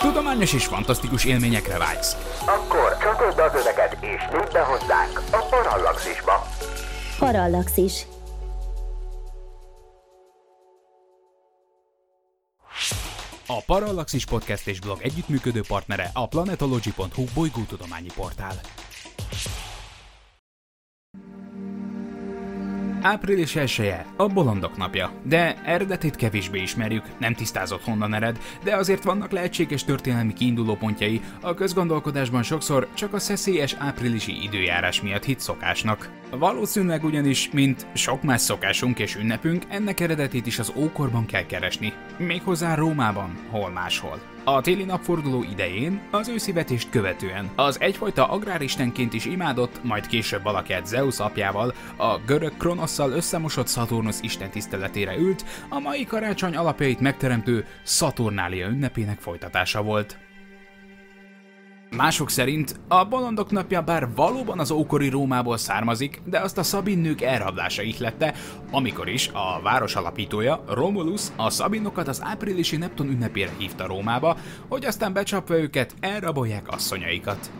Tudományos és fantasztikus élményekre vágysz. Akkor csatold az öveket és nyújt be hozzánk a Parallaxisba. Parallaxis. A Parallaxis Podcast és blog együttműködő partnere a planetology.hu bolygótudományi portál. Április 1 a bolondok napja, de eredetét kevésbé ismerjük, nem tisztázott honnan ered, de azért vannak lehetséges történelmi kiindulópontjai, a közgondolkodásban sokszor csak a szeszélyes áprilisi időjárás miatt hit szokásnak. Valószínűleg ugyanis, mint sok más szokásunk és ünnepünk, ennek eredetét is az ókorban kell keresni, méghozzá Rómában, hol máshol. A téli napforduló idején, az őszi vetést követően, az egyfajta agráristenként is imádott, majd később alakját Zeus apjával, a görög Kronosszal összemosott Saturnus isten tiszteletére ült, a mai karácsony alapjait megteremtő Saturnália ünnepének folytatása volt. Mások szerint a bolondok napja bár valóban az ókori Rómából származik, de azt a szabin nők elrablása ihlette, amikor is a város alapítója, Romulus, a szabinokat az áprilisi Neptun ünnepére hívta Rómába, hogy aztán becsapva őket elrabolják asszonyaikat.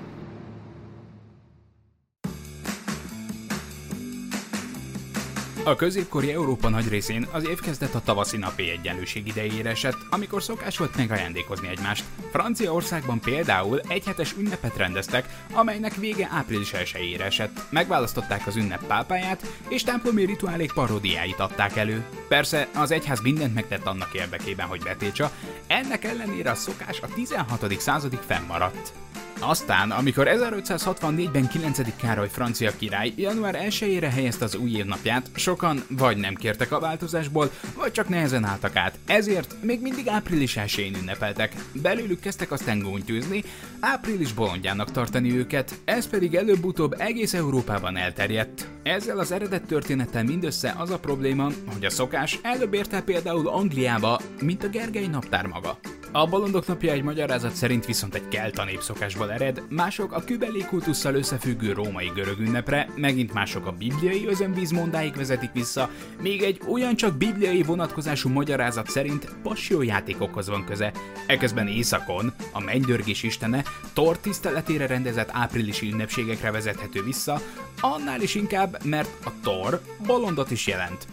A középkori Európa nagy részén az év kezdet a tavaszi napi egyenlőség idejére esett, amikor szokás volt megajándékozni egymást. Franciaországban például egy hetes ünnepet rendeztek, amelynek vége április 1 esett. Megválasztották az ünnep pápáját, és templomi rituálék paródiáit adták elő. Persze az egyház mindent megtett annak érdekében, hogy betétsa, ennek ellenére a szokás a 16. századig fennmaradt. Aztán, amikor 1564-ben 9. Károly francia király január 1-ére helyezte az új évnapját, sokan vagy nem kértek a változásból, vagy csak nehezen álltak át. Ezért még mindig április 1 ünnepeltek. Belőlük kezdtek aztán gúnytűzni, április bolondjának tartani őket, ez pedig előbb-utóbb egész Európában elterjedt. Ezzel az eredet történettel mindössze az a probléma, hogy a szokás előbb érte például Angliába, mint a Gergely naptár maga. A bolondok napja egy magyarázat szerint viszont egy kelta népszokásból ered, mások a kübeli kultusszal összefüggő római görög ünnepre, megint mások a bibliai özönvíz mondáig vezetik vissza, még egy olyan csak bibliai vonatkozású magyarázat szerint játékokhoz van köze. Eközben éjszakon a mennydörgés istene Thor tiszteletére rendezett áprilisi ünnepségekre vezethető vissza, annál is inkább, mert a Thor bolondot is jelent.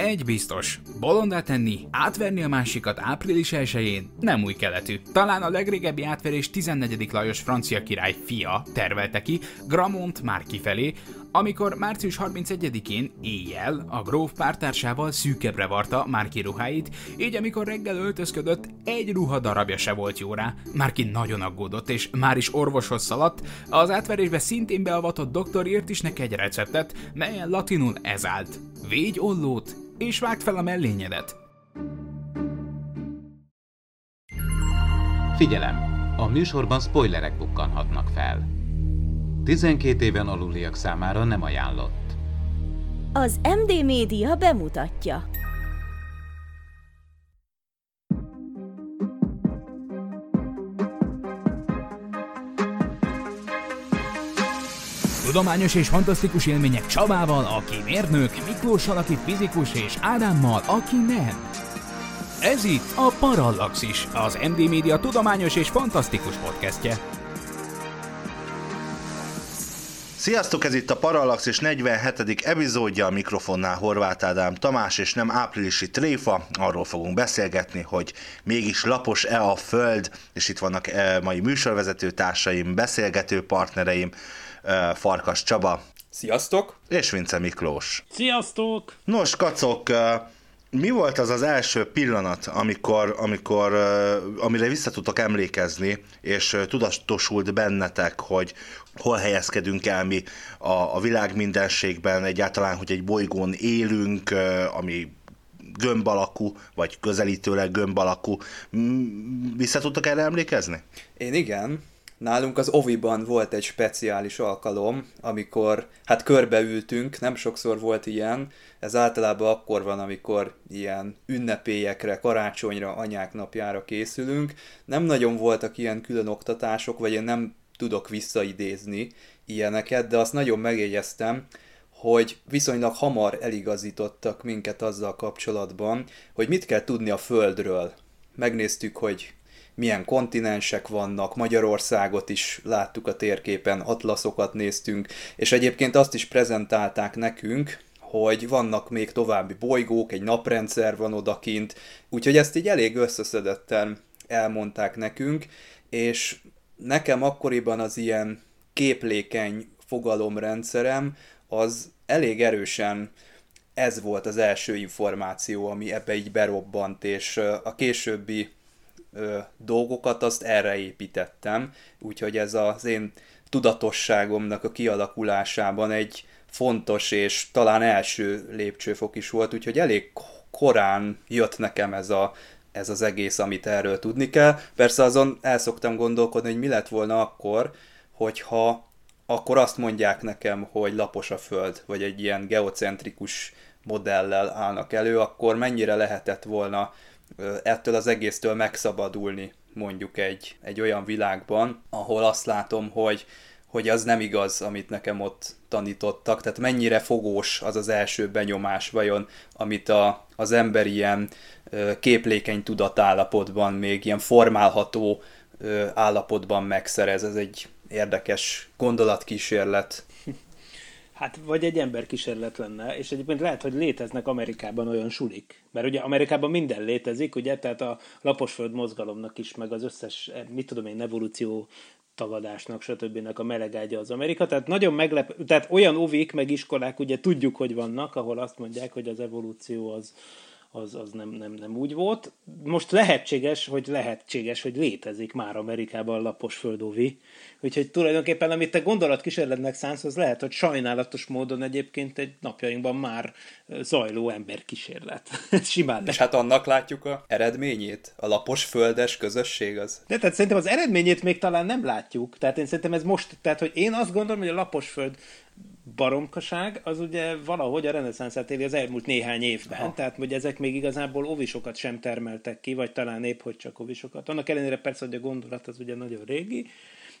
Egy biztos, bolondá tenni, átverni a másikat április 1 nem új keletű. Talán a legrégebbi átverés 14. Lajos francia király fia tervelte ki Gramont már kifelé, amikor március 31-én éjjel a gróf pártársával szűkebbre varta Márki ruháit, így amikor reggel öltözködött, egy ruha darabja se volt jó rá. Márki nagyon aggódott, és már is orvoshoz szaladt, az átverésbe szintén beavatott doktor írt is neki egy receptet, melyen latinul ez állt. Végy ollót, és vágd fel a mellényedet. Figyelem! A műsorban spoilerek bukkanhatnak fel. 12 éven aluliak számára nem ajánlott. Az MD Média bemutatja. Tudományos és fantasztikus élmények Csabával, aki mérnök, Miklóssal, aki fizikus, és Ádámmal, aki nem. Ez itt a Parallaxis, az MD Media tudományos és fantasztikus podcastje. Sziasztok, ez itt a Parallaxis 47. epizódja, a mikrofonnál Horváth Ádám Tamás, és nem áprilisi tréfa, arról fogunk beszélgetni, hogy mégis lapos-e a Föld, és itt vannak e mai műsorvezető társaim, beszélgető partnereim, Farkas Csaba. Sziasztok! És Vince Miklós. Sziasztok! Nos, kacok, mi volt az az első pillanat, amikor, amikor amire vissza tudtok emlékezni, és tudatosult bennetek, hogy hol helyezkedünk el mi a, a világ mindenségben, egyáltalán, hogy egy bolygón élünk, ami gömb alakú, vagy közelítőleg gömb alakú. Vissza tudtok erre emlékezni? Én igen. Nálunk az Oviban volt egy speciális alkalom, amikor hát körbeültünk, nem sokszor volt ilyen, ez általában akkor van, amikor ilyen ünnepélyekre, karácsonyra, anyák napjára készülünk. Nem nagyon voltak ilyen külön oktatások, vagy én nem tudok visszaidézni ilyeneket, de azt nagyon megjegyeztem, hogy viszonylag hamar eligazítottak minket azzal kapcsolatban, hogy mit kell tudni a Földről. Megnéztük, hogy milyen kontinensek vannak, Magyarországot is láttuk a térképen, atlaszokat néztünk, és egyébként azt is prezentálták nekünk, hogy vannak még további bolygók, egy naprendszer van odakint, úgyhogy ezt így elég összeszedetten elmondták nekünk, és nekem akkoriban az ilyen képlékeny fogalomrendszerem az elég erősen ez volt az első információ, ami ebbe így berobbant, és a későbbi ö, dolgokat azt erre építettem, úgyhogy ez az én tudatosságomnak a kialakulásában egy fontos és talán első lépcsőfok is volt, úgyhogy elég korán jött nekem ez, a, ez az egész, amit erről tudni kell. Persze azon el szoktam gondolkodni, hogy mi lett volna akkor, hogyha akkor azt mondják nekem, hogy lapos a föld, vagy egy ilyen geocentrikus modellel állnak elő, akkor mennyire lehetett volna ettől az egésztől megszabadulni mondjuk egy, egy olyan világban, ahol azt látom, hogy, hogy az nem igaz, amit nekem ott tanítottak, tehát mennyire fogós az az első benyomás vajon, amit a, az ember ilyen képlékeny tudatállapotban, még ilyen formálható állapotban megszerez. Ez egy érdekes gondolatkísérlet. Hát, vagy egy emberkísérlet lenne, és egyébként lehet, hogy léteznek Amerikában olyan sulik. Mert ugye Amerikában minden létezik, ugye, tehát a laposföld mozgalomnak is, meg az összes, mit tudom én, evolúció tagadásnak, stb. a melegágya az Amerika. Tehát nagyon meglep, tehát olyan ovik, meg iskolák, ugye tudjuk, hogy vannak, ahol azt mondják, hogy az evolúció az, az, az nem, nem, nem úgy volt. Most lehetséges, hogy lehetséges, hogy létezik már Amerikában lapos földovi. Úgyhogy tulajdonképpen, amit te gondolatkísérletnek szánsz, az lehet, hogy sajnálatos módon egyébként egy napjainkban már zajló emberkísérlet. Simán. És hát annak látjuk a eredményét? A lapos földes közösség az? De tehát szerintem az eredményét még talán nem látjuk. Tehát én szerintem ez most, tehát hogy én azt gondolom, hogy a lapos föld baromkaság, az ugye valahogy a reneszánszát éli az elmúlt néhány évben, Aha. tehát hogy ezek még igazából ovisokat sem termeltek ki, vagy talán épp, hogy csak ovisokat. Annak ellenére persze, hogy a gondolat az ugye nagyon régi,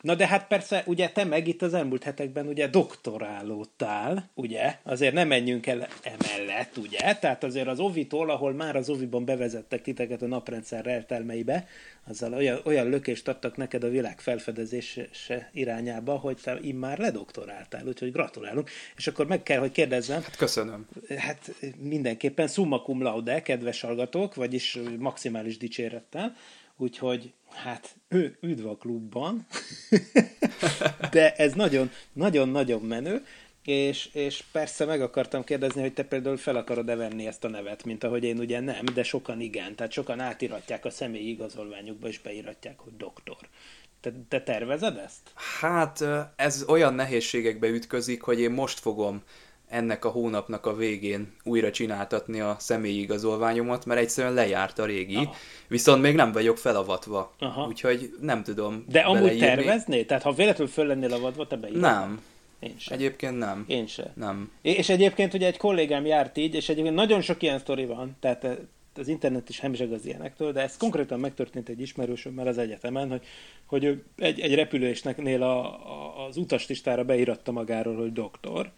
Na de hát persze, ugye te meg itt az elmúlt hetekben ugye doktorálódtál, ugye? Azért nem menjünk el emellett, ugye? Tehát azért az Ovitól, ahol már az Oviban bevezettek titeket a naprendszer eltelmeibe, azzal olyan, olyan lökést adtak neked a világ felfedezése irányába, hogy te immár ledoktoráltál, úgyhogy gratulálunk. És akkor meg kell, hogy kérdezzem. Hát köszönöm. Hát mindenképpen summa cum laude, kedves hallgatók, vagyis maximális dicsérettel, úgyhogy hát ő üdv a klubban, de ez nagyon, nagyon-nagyon menő, és, és persze meg akartam kérdezni, hogy te például fel akarod-e venni ezt a nevet, mint ahogy én ugye nem, de sokan igen, tehát sokan átiratják a személyi igazolványukba, és beíratják, hogy doktor. Te, te tervezed ezt? Hát ez olyan nehézségekbe ütközik, hogy én most fogom ennek a hónapnak a végén újra csináltatni a személyi igazolványomat, mert egyszerűen lejárt a régi, Aha. viszont még nem vagyok felavatva, Aha. úgyhogy nem tudom De amúgy beleírni. terveznéd? Tehát ha véletlenül föl lennél avatva, te beírod? Nem. Én sem. Egyébként nem. Én sem. Nem. És egyébként ugye egy kollégám járt így, és egyébként nagyon sok ilyen sztori van, tehát eh, az internet is hemzseg az ilyenektől, de ez konkrétan megtörtént egy ismerősömmel az egyetemen, hogy, hogy egy, egy repülésnél a, a, az utaslistára beíratta magáról, hogy doktor,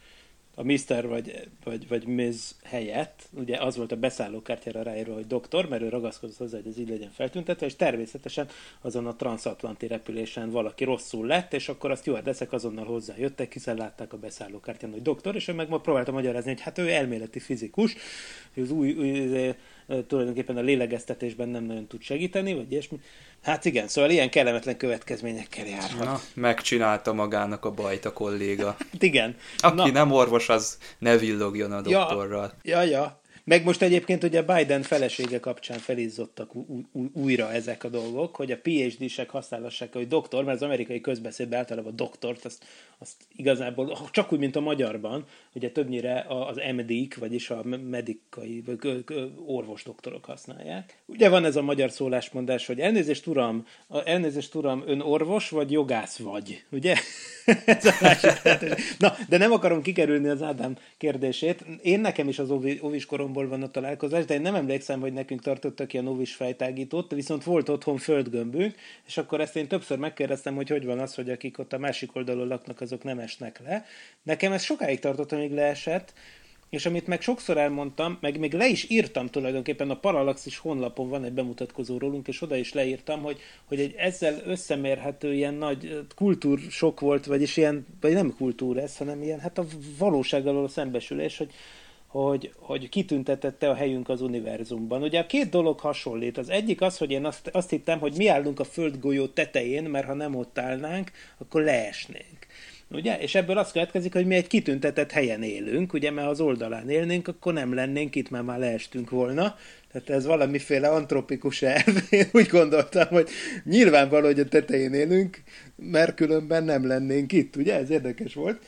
a Mr. vagy, vagy, vagy Ms. helyett, ugye az volt a beszállókártyára ráírva, hogy doktor, mert ő ragaszkodott hozzá, hogy ez így legyen feltüntetve, és természetesen azon a transatlanti repülésen valaki rosszul lett, és akkor hát ezek azonnal hozzájöttek, hiszen látták a beszállókártyán, hogy doktor, és ő meg ma próbálta magyarázni, hogy hát ő elméleti fizikus, hogy az új, új tulajdonképpen a lélegeztetésben nem nagyon tud segíteni, vagy ilyesmi. Hát igen, szóval ilyen kellemetlen következményekkel járhat. Na, megcsinálta magának a bajt a kolléga. Hát igen. Aki Na. nem orvos, az ne villogjon a doktorral. Ja, ja, ja. Meg most egyébként ugye Biden felesége kapcsán felizzottak újra ezek a dolgok, hogy a PhD-sek használhassák, hogy doktor, mert az amerikai közbeszédben általában a doktort, azt, azt igazából csak úgy, mint a magyarban, ugye többnyire az MD-k, vagyis a medikai, vagy orvos doktorok használják. Ugye van ez a magyar szólásmondás, hogy elnézést uram, elnézést uram, ön orvos vagy jogász vagy, ugye? ez a másik Na, de nem akarom kikerülni az Ádám kérdését. Én nekem is az óvis koromból van a találkozás, de én nem emlékszem, hogy nekünk tartottak ilyen óvis fejtágítót, viszont volt otthon földgömbünk, és akkor ezt én többször megkérdeztem, hogy hogy van az, hogy akik ott a másik oldalon laknak az azok nem esnek le. Nekem ez sokáig tartott, amíg leesett, és amit meg sokszor elmondtam, meg még le is írtam tulajdonképpen, a Parallaxis honlapon van egy bemutatkozó rólunk, és oda is leírtam, hogy, hogy egy ezzel összemérhető ilyen nagy kultúrsok volt, vagyis ilyen, vagy nem kultúr ez, hanem ilyen, hát a valósággal való szembesülés, hogy, hogy, hogy kitüntetette a helyünk az univerzumban. Ugye a két dolog hasonlít. Az egyik az, hogy én azt, azt hittem, hogy mi állunk a földgolyó tetején, mert ha nem ott állnánk, akkor leesnénk. Ugye? És ebből azt következik, hogy mi egy kitüntetett helyen élünk, ugye, mert az oldalán élnénk, akkor nem lennénk itt, mert már leestünk volna. Tehát ez valamiféle antropikus elv. Én úgy gondoltam, hogy nyilvánvaló, hogy a tetején élünk, mert különben nem lennénk itt, ugye? Ez érdekes volt.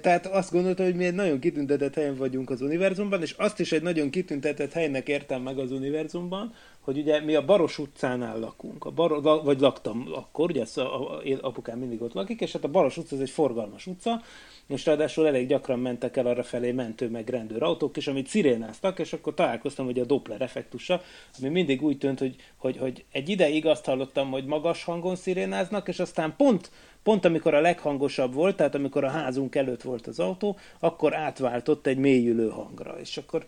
Tehát azt gondolta, hogy mi egy nagyon kitüntetett helyen vagyunk az univerzumban, és azt is egy nagyon kitüntetett helynek értem meg az univerzumban, hogy ugye mi a Baros utcánál lakunk, a Bar- vagy laktam akkor, ugye a, a, a, apukám mindig ott lakik, és hát a Baros utca ez egy forgalmas utca, és ráadásul elég gyakran mentek el arra felé mentő meg rendőr autók, és amit szirénáztak, és akkor találkoztam hogy a Doppler effektusa, ami mindig úgy tűnt, hogy, hogy, hogy egy ideig azt hallottam, hogy magas hangon szirénáznak, és aztán pont Pont amikor a leghangosabb volt, tehát amikor a házunk előtt volt az autó, akkor átváltott egy mélyülő hangra. És akkor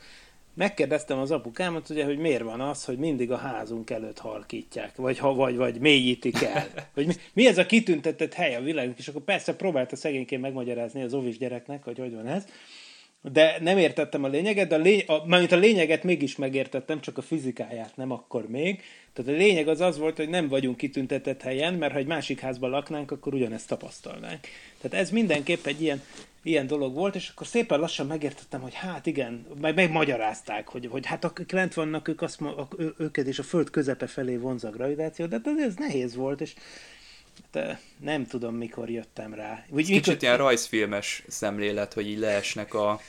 megkérdeztem az apukámat, ugye, hogy miért van az, hogy mindig a házunk előtt halkítják, vagy, ha, vagy, vagy mélyítik el. Hogy mi, mi ez a kitüntetett hely a világunk, és akkor persze próbálta szegényként megmagyarázni az ovis gyereknek, hogy hogy van ez, de nem értettem a lényeget, de a, lény, a, a lényeget mégis megértettem, csak a fizikáját nem akkor még, tehát a lényeg az az volt, hogy nem vagyunk kitüntetett helyen, mert ha egy másik házban laknánk, akkor ugyanezt tapasztalnánk. Tehát ez mindenképp egy ilyen, ilyen dolog volt, és akkor szépen lassan megértettem, hogy hát igen, meg megmagyarázták, hogy, hogy hát akik lent vannak, ők azt, őket és a föld közepe felé vonza a gravitáció, de hát ez nehéz volt, és de nem tudom, mikor jöttem rá. Úgy, mikor... Kicsit ilyen rajzfilmes szemlélet, hogy így leesnek a,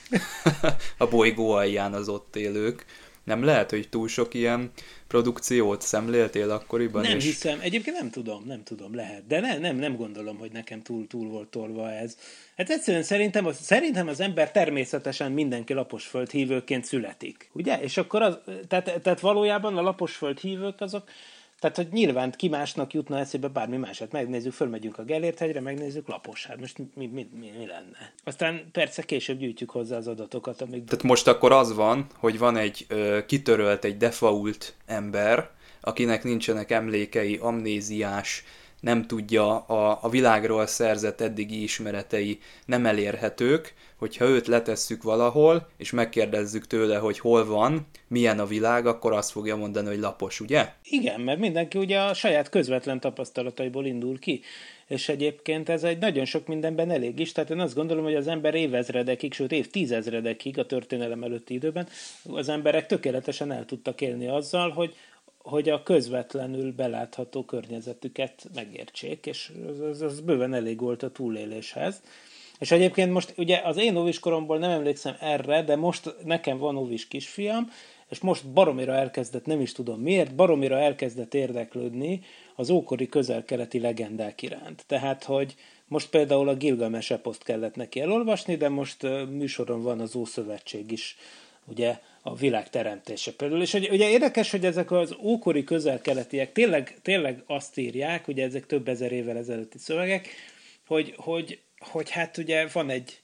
a bolygó alján az ott élők. Nem lehet, hogy túl sok ilyen produkciót szemléltél akkoriban? Nem és... hiszem, egyébként nem tudom, nem tudom, lehet. De ne, nem, nem gondolom, hogy nekem túl, túl volt tolva ez. Hát egyszerűen szerintem az, szerintem az ember természetesen mindenki laposföld hívőként születik. Ugye? És akkor az, tehát, tehát valójában a laposföld hívők azok tehát, hogy nyilván ki másnak jutna eszébe bármi más. Hát megnézzük, fölmegyünk a Gellért hegyre, megnézzük lapos. Hát most mi, mi, mi, mi, lenne? Aztán persze később gyűjtjük hozzá az adatokat. Amíg... Tehát most akkor az van, hogy van egy ö, kitörölt, egy default ember, akinek nincsenek emlékei, amnéziás, nem tudja, a, a világról szerzett eddigi ismeretei nem elérhetők, hogyha őt letesszük valahol, és megkérdezzük tőle, hogy hol van, milyen a világ, akkor azt fogja mondani, hogy lapos, ugye? Igen, mert mindenki ugye a saját közvetlen tapasztalataiból indul ki. És egyébként ez egy nagyon sok mindenben elég is, tehát én azt gondolom, hogy az ember évezredekig, sőt évtizedredekig a történelem előtti időben az emberek tökéletesen el tudtak élni azzal, hogy hogy a közvetlenül belátható környezetüket megértsék, és az, az bőven elég volt a túléléshez. És egyébként most ugye az én óvis koromból nem emlékszem erre, de most nekem van óvis kisfiam, és most baromira elkezdett, nem is tudom miért, baromira elkezdett érdeklődni az ókori közel-keleti legendák iránt. Tehát, hogy most például a Gilgames eposzt kellett neki elolvasni, de most műsoron van az Ószövetség is, ugye a világ teremtése például. És ugye, ugye érdekes, hogy ezek az ókori közel-keletiek tényleg, tényleg azt írják, ugye ezek több ezer évvel ezelőtti szövegek, hogy, hogy hogy hát ugye van egy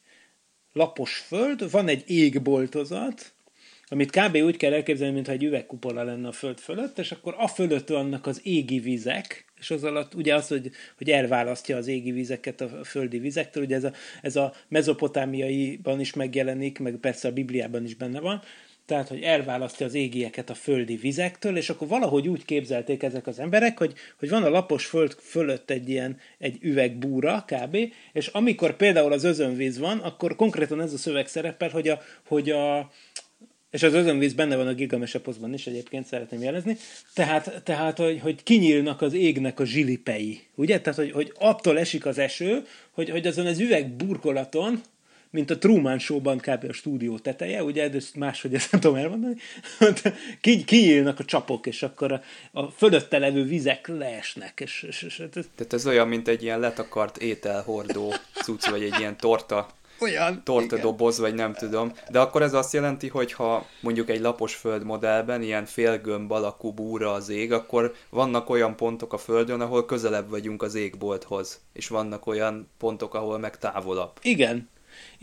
lapos föld, van egy égboltozat, amit kb. úgy kell elképzelni, mintha egy üvegkupola lenne a föld fölött, és akkor a fölött vannak az égi vizek, és az alatt ugye az, hogy, hogy elválasztja az égi vizeket a földi vizektől, ugye ez a, ez a mezopotámiaiban is megjelenik, meg persze a Bibliában is benne van, tehát hogy elválasztja az égieket a földi vizektől, és akkor valahogy úgy képzelték ezek az emberek, hogy, hogy van a lapos föld fölött egy ilyen egy üvegbúra kb., és amikor például az özönvíz van, akkor konkrétan ez a szöveg szerepel, hogy a, hogy a és az özönvíz benne van a Gilgamesh eposzban is, egyébként szeretném jelezni, tehát, tehát hogy, hogy kinyílnak az égnek a zsilipei, ugye? Tehát, hogy, hogy attól esik az eső, hogy, hogy azon az üveg burkolaton, mint a Truman Show-ban kb. a stúdió teteje, ugye, de máshogy ezt nem tudom elmondani, kinyílnak a csapok, és akkor a, a fölötte levő vizek leesnek. És, és, és, ez... Tehát ez olyan, mint egy ilyen letakart ételhordó cucc, vagy egy ilyen torta Olyan. tortadoboz, vagy nem tudom. De akkor ez azt jelenti, hogy ha mondjuk egy lapos földmodellben ilyen félgömb alakú búra az ég, akkor vannak olyan pontok a Földön, ahol közelebb vagyunk az égbolthoz, és vannak olyan pontok, ahol meg távolabb. Igen.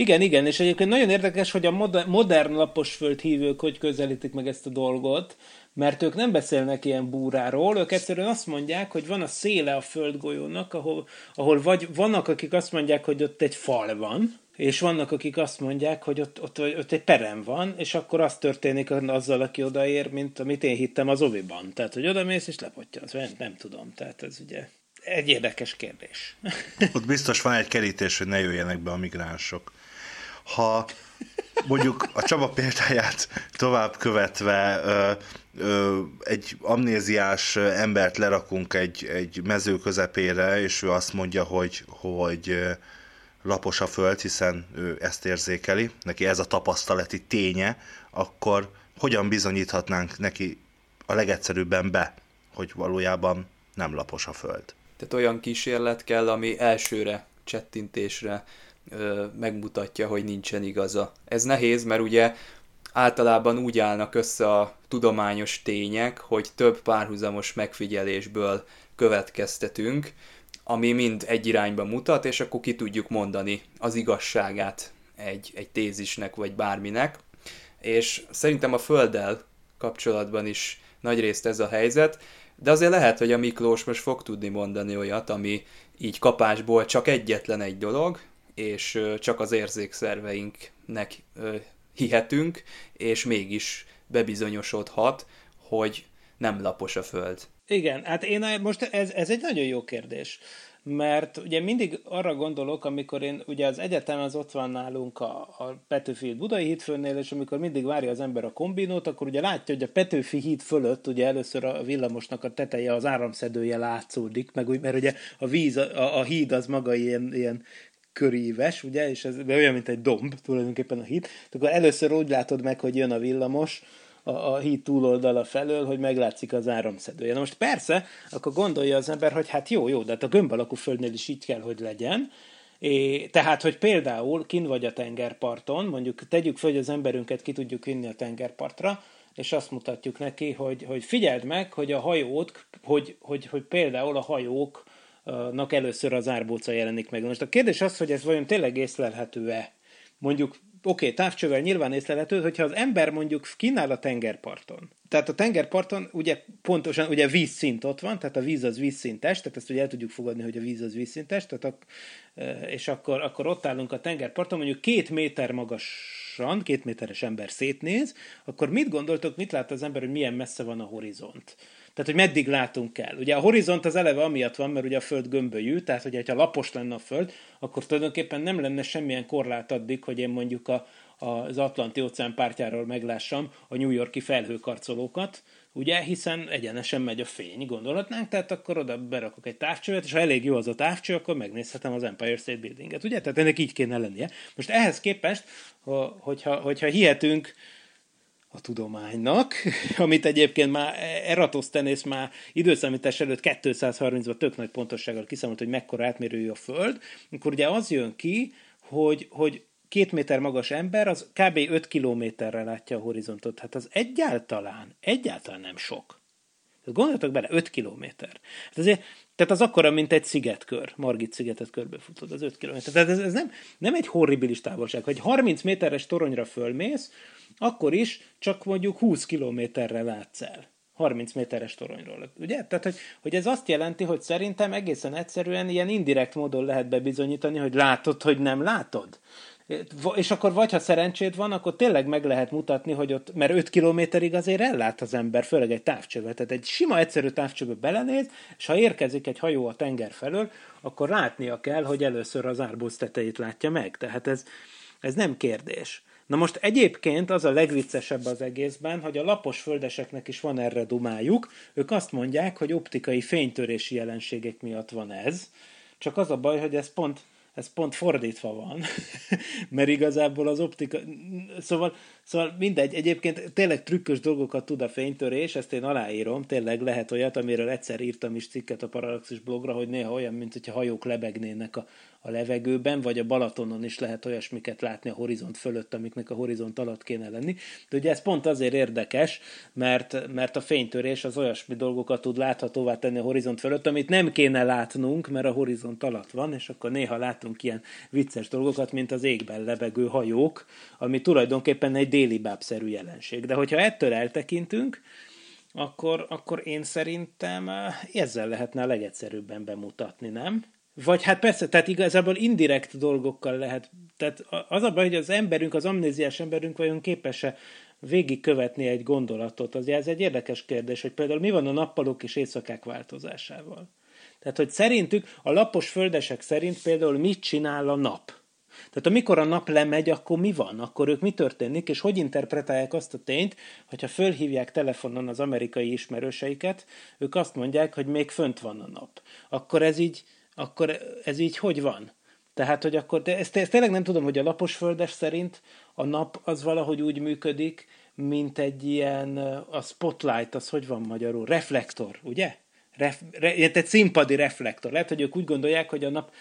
Igen, igen, és egyébként nagyon érdekes, hogy a moder- modern lapos földhívők hogy közelítik meg ezt a dolgot, mert ők nem beszélnek ilyen búráról, ők egyszerűen azt mondják, hogy van a széle a földgolyónak, ahol, ahol vagy vannak, akik azt mondják, hogy ott egy fal van, és vannak, akik azt mondják, hogy ott, ott, ott egy perem van, és akkor az történik azzal, aki odaér, mint amit én hittem az oviban. Tehát, hogy odamész és lepotja, az nem, nem tudom. Tehát ez ugye egy érdekes kérdés. Ott biztos van egy kerítés, hogy ne jöjjenek be a migránsok. Ha mondjuk a Csaba példáját tovább követve ö, ö, egy amnéziás embert lerakunk egy, egy mező közepére, és ő azt mondja, hogy, hogy lapos a föld, hiszen ő ezt érzékeli, neki ez a tapasztalati ténye, akkor hogyan bizonyíthatnánk neki a legegyszerűbben be, hogy valójában nem lapos a föld. Tehát olyan kísérlet kell, ami elsőre csettintésre megmutatja, hogy nincsen igaza. Ez nehéz, mert ugye általában úgy állnak össze a tudományos tények, hogy több párhuzamos megfigyelésből következtetünk, ami mind egy irányba mutat, és akkor ki tudjuk mondani az igazságát egy, egy tézisnek vagy bárminek. És szerintem a Földdel kapcsolatban is nagyrészt ez a helyzet, de azért lehet, hogy a Miklós most fog tudni mondani olyat, ami így kapásból csak egyetlen egy dolog, és csak az érzékszerveinknek hihetünk, és mégis bebizonyosodhat, hogy nem lapos a föld. Igen, hát én most ez, ez egy nagyon jó kérdés, mert ugye mindig arra gondolok, amikor én, ugye az egyetem az ott van nálunk a, a Petőfi Budai hídfőnél, és amikor mindig várja az ember a kombinót, akkor ugye látja, hogy a Petőfi híd fölött ugye először a villamosnak a teteje, az áramszedője látszódik, meg úgy, mert ugye a víz, a, a híd az maga ilyen, ilyen köríves, ugye, és ez olyan, mint egy domb tulajdonképpen a híd, akkor először úgy látod meg, hogy jön a villamos, a, a híd túloldala felől, hogy meglátszik az áramszedője. Na most persze, akkor gondolja az ember, hogy hát jó, jó, de hát a gömb alakú földnél is így kell, hogy legyen, É, tehát, hogy például kin vagy a tengerparton, mondjuk tegyük fel, hogy az emberünket ki tudjuk vinni a tengerpartra, és azt mutatjuk neki, hogy, hogy figyeld meg, hogy a hajót, hogy, hogy, hogy például a hajóknak először az árbóca jelenik meg. Most a kérdés az, hogy ez vajon tényleg észlelhető-e? Mondjuk oké, okay, távcsővel nyilván észlelhető, hogyha az ember mondjuk kínál a tengerparton, tehát a tengerparton ugye pontosan ugye vízszint ott van, tehát a víz az vízszintes, tehát ezt ugye el tudjuk fogadni, hogy a víz az vízszintes, tehát a, és akkor, akkor ott állunk a tengerparton, mondjuk két méter magasan, két méteres ember szétnéz, akkor mit gondoltok, mit lát az ember, hogy milyen messze van a horizont? Tehát, hogy meddig látunk el. Ugye a horizont az eleve amiatt van, mert ugye a Föld gömbölyű, tehát hogy ha lapos lenne a Föld, akkor tulajdonképpen nem lenne semmilyen korlát addig, hogy én mondjuk a, az Atlanti óceán pártjáról meglássam a New Yorki felhőkarcolókat, ugye, hiszen egyenesen megy a fény, gondolhatnánk, tehát akkor oda berakok egy távcsövet, és ha elég jó az a távcső, akkor megnézhetem az Empire State Building-et, ugye? Tehát ennek így kéne lennie. Most ehhez képest, hogyha, hogyha hihetünk a tudománynak, amit egyébként már Eratosthenes már időszámítás előtt 230-ban tök nagy pontossággal kiszámolt, hogy mekkora átmérőjű a Föld, akkor ugye az jön ki, hogy, hogy két méter magas ember, az kb. 5 kilométerre látja a horizontot. Hát az egyáltalán, egyáltalán nem sok. Gondoljatok bele, 5 kilométer. Hát azért, tehát az akkora, mint egy szigetkör. Margit szigetet körbefutod, az 5 kilométer. Tehát ez, ez nem, nem egy horribilis távolság. Hogy 30 méteres toronyra fölmész, akkor is csak mondjuk 20 kilométerre látsz el. 30 méteres toronyról. Ugye? Tehát, hogy, hogy ez azt jelenti, hogy szerintem egészen egyszerűen ilyen indirekt módon lehet bebizonyítani, hogy látod, hogy nem látod. És akkor vagy, ha szerencséd van, akkor tényleg meg lehet mutatni, hogy ott, mert 5 kilométerig azért ellát az ember, főleg egy távcsövet. Tehát egy sima, egyszerű távcsöve belenéz, és ha érkezik egy hajó a tenger felől, akkor látnia kell, hogy először az árbóc tetejét látja meg. Tehát ez, ez nem kérdés. Na most egyébként az a legviccesebb az egészben, hogy a lapos földeseknek is van erre dumájuk. Ők azt mondják, hogy optikai fénytörési jelenségek miatt van ez. Csak az a baj, hogy ez pont ez pont fordítva van, mert igazából az optika, szóval, szóval mindegy, egyébként tényleg trükkös dolgokat tud a fénytörés, ezt én aláírom, tényleg lehet olyat, amiről egyszer írtam is cikket a Parallaxis blogra, hogy néha olyan, mint hogyha hajók lebegnének a, a levegőben, vagy a Balatonon is lehet olyasmiket látni a horizont fölött, amiknek a horizont alatt kéne lenni. De ugye ez pont azért érdekes, mert, mert a fénytörés az olyasmi dolgokat tud láthatóvá tenni a horizont fölött, amit nem kéne látnunk, mert a horizont alatt van, és akkor néha látunk ilyen vicces dolgokat, mint az égben lebegő hajók, ami tulajdonképpen egy déli bábszerű jelenség. De hogyha ettől eltekintünk, akkor, akkor én szerintem eh, ezzel lehetne a legegyszerűbben bemutatni, nem? Vagy hát persze, tehát igazából indirekt dolgokkal lehet. Tehát az a baj, hogy az emberünk, az amnéziás emberünk vajon képes-e végigkövetni egy gondolatot. Az ez egy érdekes kérdés, hogy például mi van a nappalok és éjszakák változásával. Tehát, hogy szerintük, a lapos földesek szerint például mit csinál a nap? Tehát amikor a nap lemegy, akkor mi van? Akkor ők mi történik, és hogy interpretálják azt a tényt, hogyha fölhívják telefonon az amerikai ismerőseiket, ők azt mondják, hogy még fönt van a nap. Akkor ez így, akkor ez így hogy van? Tehát, hogy akkor, de ezt, ezt tényleg nem tudom, hogy a lapos földes szerint a nap az valahogy úgy működik, mint egy ilyen, a spotlight, az hogy van magyarul? Reflektor, ugye? Ref, re, egy színpadi reflektor. Lehet, hogy ők úgy gondolják, hogy a nap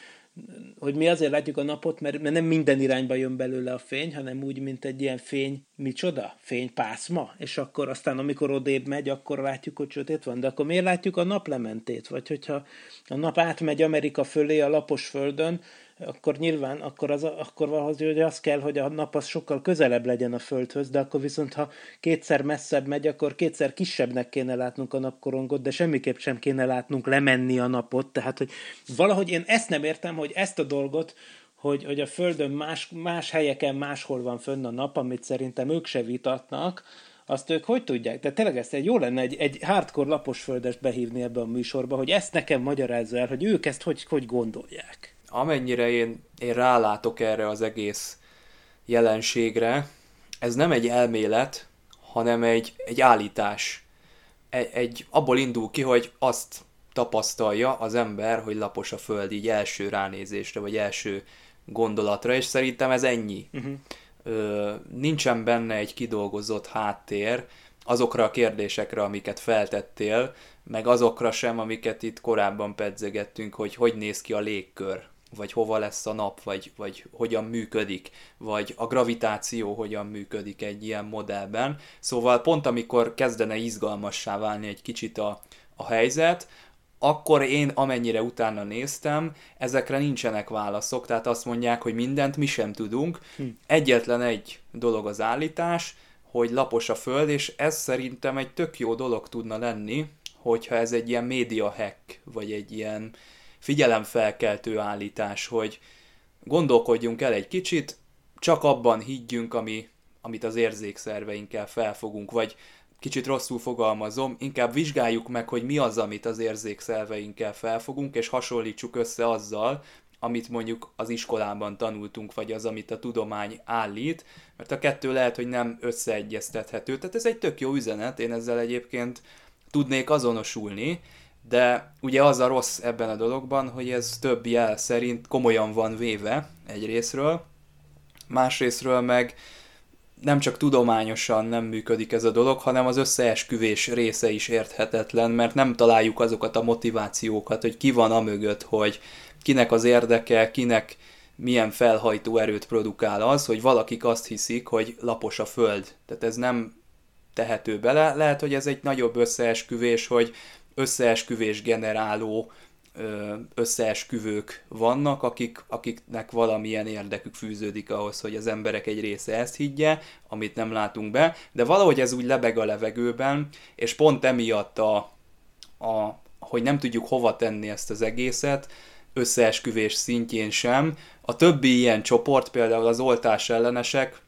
hogy mi azért látjuk a napot, mert, mert nem minden irányba jön belőle a fény, hanem úgy, mint egy ilyen fény, micsoda? Fénypászma, és akkor aztán, amikor odébb megy, akkor látjuk, hogy sötét van. De akkor miért látjuk a naplementét? Vagy hogyha a nap átmegy Amerika fölé a lapos földön, akkor nyilván akkor, az, akkor valahogy hogy az kell, hogy a nap az sokkal közelebb legyen a Földhöz, de akkor viszont ha kétszer messzebb megy, akkor kétszer kisebbnek kéne látnunk a napkorongot, de semmiképp sem kéne látnunk lemenni a napot. Tehát, hogy valahogy én ezt nem értem, hogy ezt a dolgot, hogy, hogy a Földön más, más helyeken máshol van fönn a nap, amit szerintem ők se vitatnak, azt ők hogy tudják? De tényleg ezt jó lenne egy, egy hardcore lapos földest behívni ebbe a műsorba, hogy ezt nekem magyarázza el, hogy ők ezt hogy, hogy gondolják amennyire én, én rálátok erre az egész jelenségre, ez nem egy elmélet, hanem egy, egy állítás. Egy, egy, abból indul ki, hogy azt tapasztalja az ember, hogy lapos a föld így első ránézésre, vagy első gondolatra, és szerintem ez ennyi. Uh-huh. Ö, nincsen benne egy kidolgozott háttér azokra a kérdésekre, amiket feltettél, meg azokra sem, amiket itt korábban pedzegettünk, hogy hogy néz ki a légkör vagy hova lesz a nap, vagy, vagy hogyan működik, vagy a gravitáció hogyan működik egy ilyen modellben. Szóval pont amikor kezdene izgalmassá válni egy kicsit a, a helyzet, akkor én amennyire utána néztem, ezekre nincsenek válaszok, tehát azt mondják, hogy mindent mi sem tudunk. Hm. Egyetlen egy dolog az állítás, hogy lapos a föld, és ez szerintem egy tök jó dolog tudna lenni, hogyha ez egy ilyen média hack, vagy egy ilyen, figyelemfelkeltő állítás, hogy gondolkodjunk el egy kicsit, csak abban higgyünk, ami, amit az érzékszerveinkkel felfogunk, vagy kicsit rosszul fogalmazom, inkább vizsgáljuk meg, hogy mi az, amit az érzékszerveinkkel felfogunk, és hasonlítsuk össze azzal, amit mondjuk az iskolában tanultunk, vagy az, amit a tudomány állít, mert a kettő lehet, hogy nem összeegyeztethető. Tehát ez egy tök jó üzenet, én ezzel egyébként tudnék azonosulni, de ugye az a rossz ebben a dologban, hogy ez több jel szerint komolyan van véve egy részről, másrésztről meg nem csak tudományosan nem működik ez a dolog, hanem az összeesküvés része is érthetetlen, mert nem találjuk azokat a motivációkat, hogy ki van a mögött, hogy kinek az érdeke, kinek milyen felhajtó erőt produkál az, hogy valakik azt hiszik, hogy lapos a föld. Tehát ez nem tehető bele. Lehet, hogy ez egy nagyobb összeesküvés, hogy összeesküvés generáló összeesküvők vannak, akik, akiknek valamilyen érdekük fűződik ahhoz, hogy az emberek egy része ezt higgye, amit nem látunk be, de valahogy ez úgy lebeg a levegőben, és pont emiatt a, a hogy nem tudjuk hova tenni ezt az egészet, összeesküvés szintjén sem. A többi ilyen csoport, például az oltás ellenesek,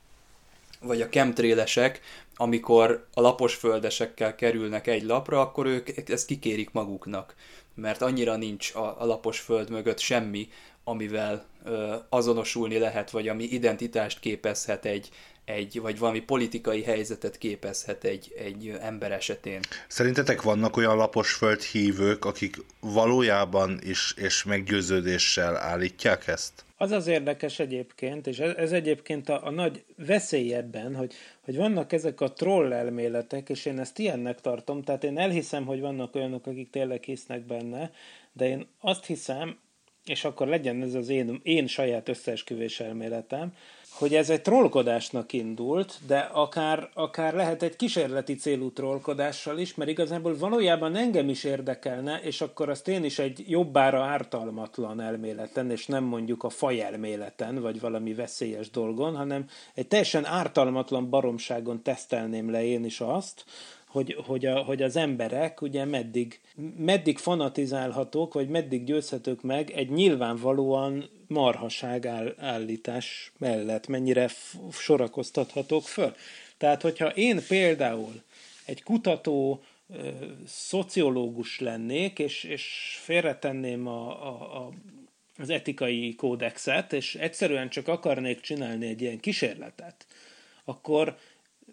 vagy a chemtrailesek, amikor a lapos földesekkel kerülnek egy lapra, akkor ők ezt kikérik maguknak, mert annyira nincs a, a lapos föld mögött semmi, amivel ö, azonosulni lehet, vagy ami identitást képezhet egy, egy, vagy valami politikai helyzetet képezhet egy, egy ember esetén. Szerintetek vannak olyan laposföld hívők, akik valójában is és meggyőződéssel állítják ezt? Az az érdekes egyébként, és ez, ez egyébként a, a nagy veszély ebben, hogy, hogy vannak ezek a troll elméletek, és én ezt ilyennek tartom, tehát én elhiszem, hogy vannak olyanok, akik tényleg hisznek benne, de én azt hiszem, és akkor legyen ez az én, én saját összeesküvés elméletem, hogy ez egy trollkodásnak indult, de akár, akár lehet egy kísérleti célú trollkodással is, mert igazából valójában engem is érdekelne, és akkor azt én is egy jobbára ártalmatlan elméleten, és nem mondjuk a faj elméleten, vagy valami veszélyes dolgon, hanem egy teljesen ártalmatlan baromságon tesztelném le én is azt, hogy, hogy, a, hogy az emberek ugye meddig, meddig fanatizálhatók, vagy meddig győzhetők meg egy nyilvánvalóan marhaság áll, állítás mellett, mennyire sorakoztathatók föl. Tehát, hogyha én például egy kutató, szociológus lennék, és, és félretenném a, a, a, az etikai kódexet, és egyszerűen csak akarnék csinálni egy ilyen kísérletet, akkor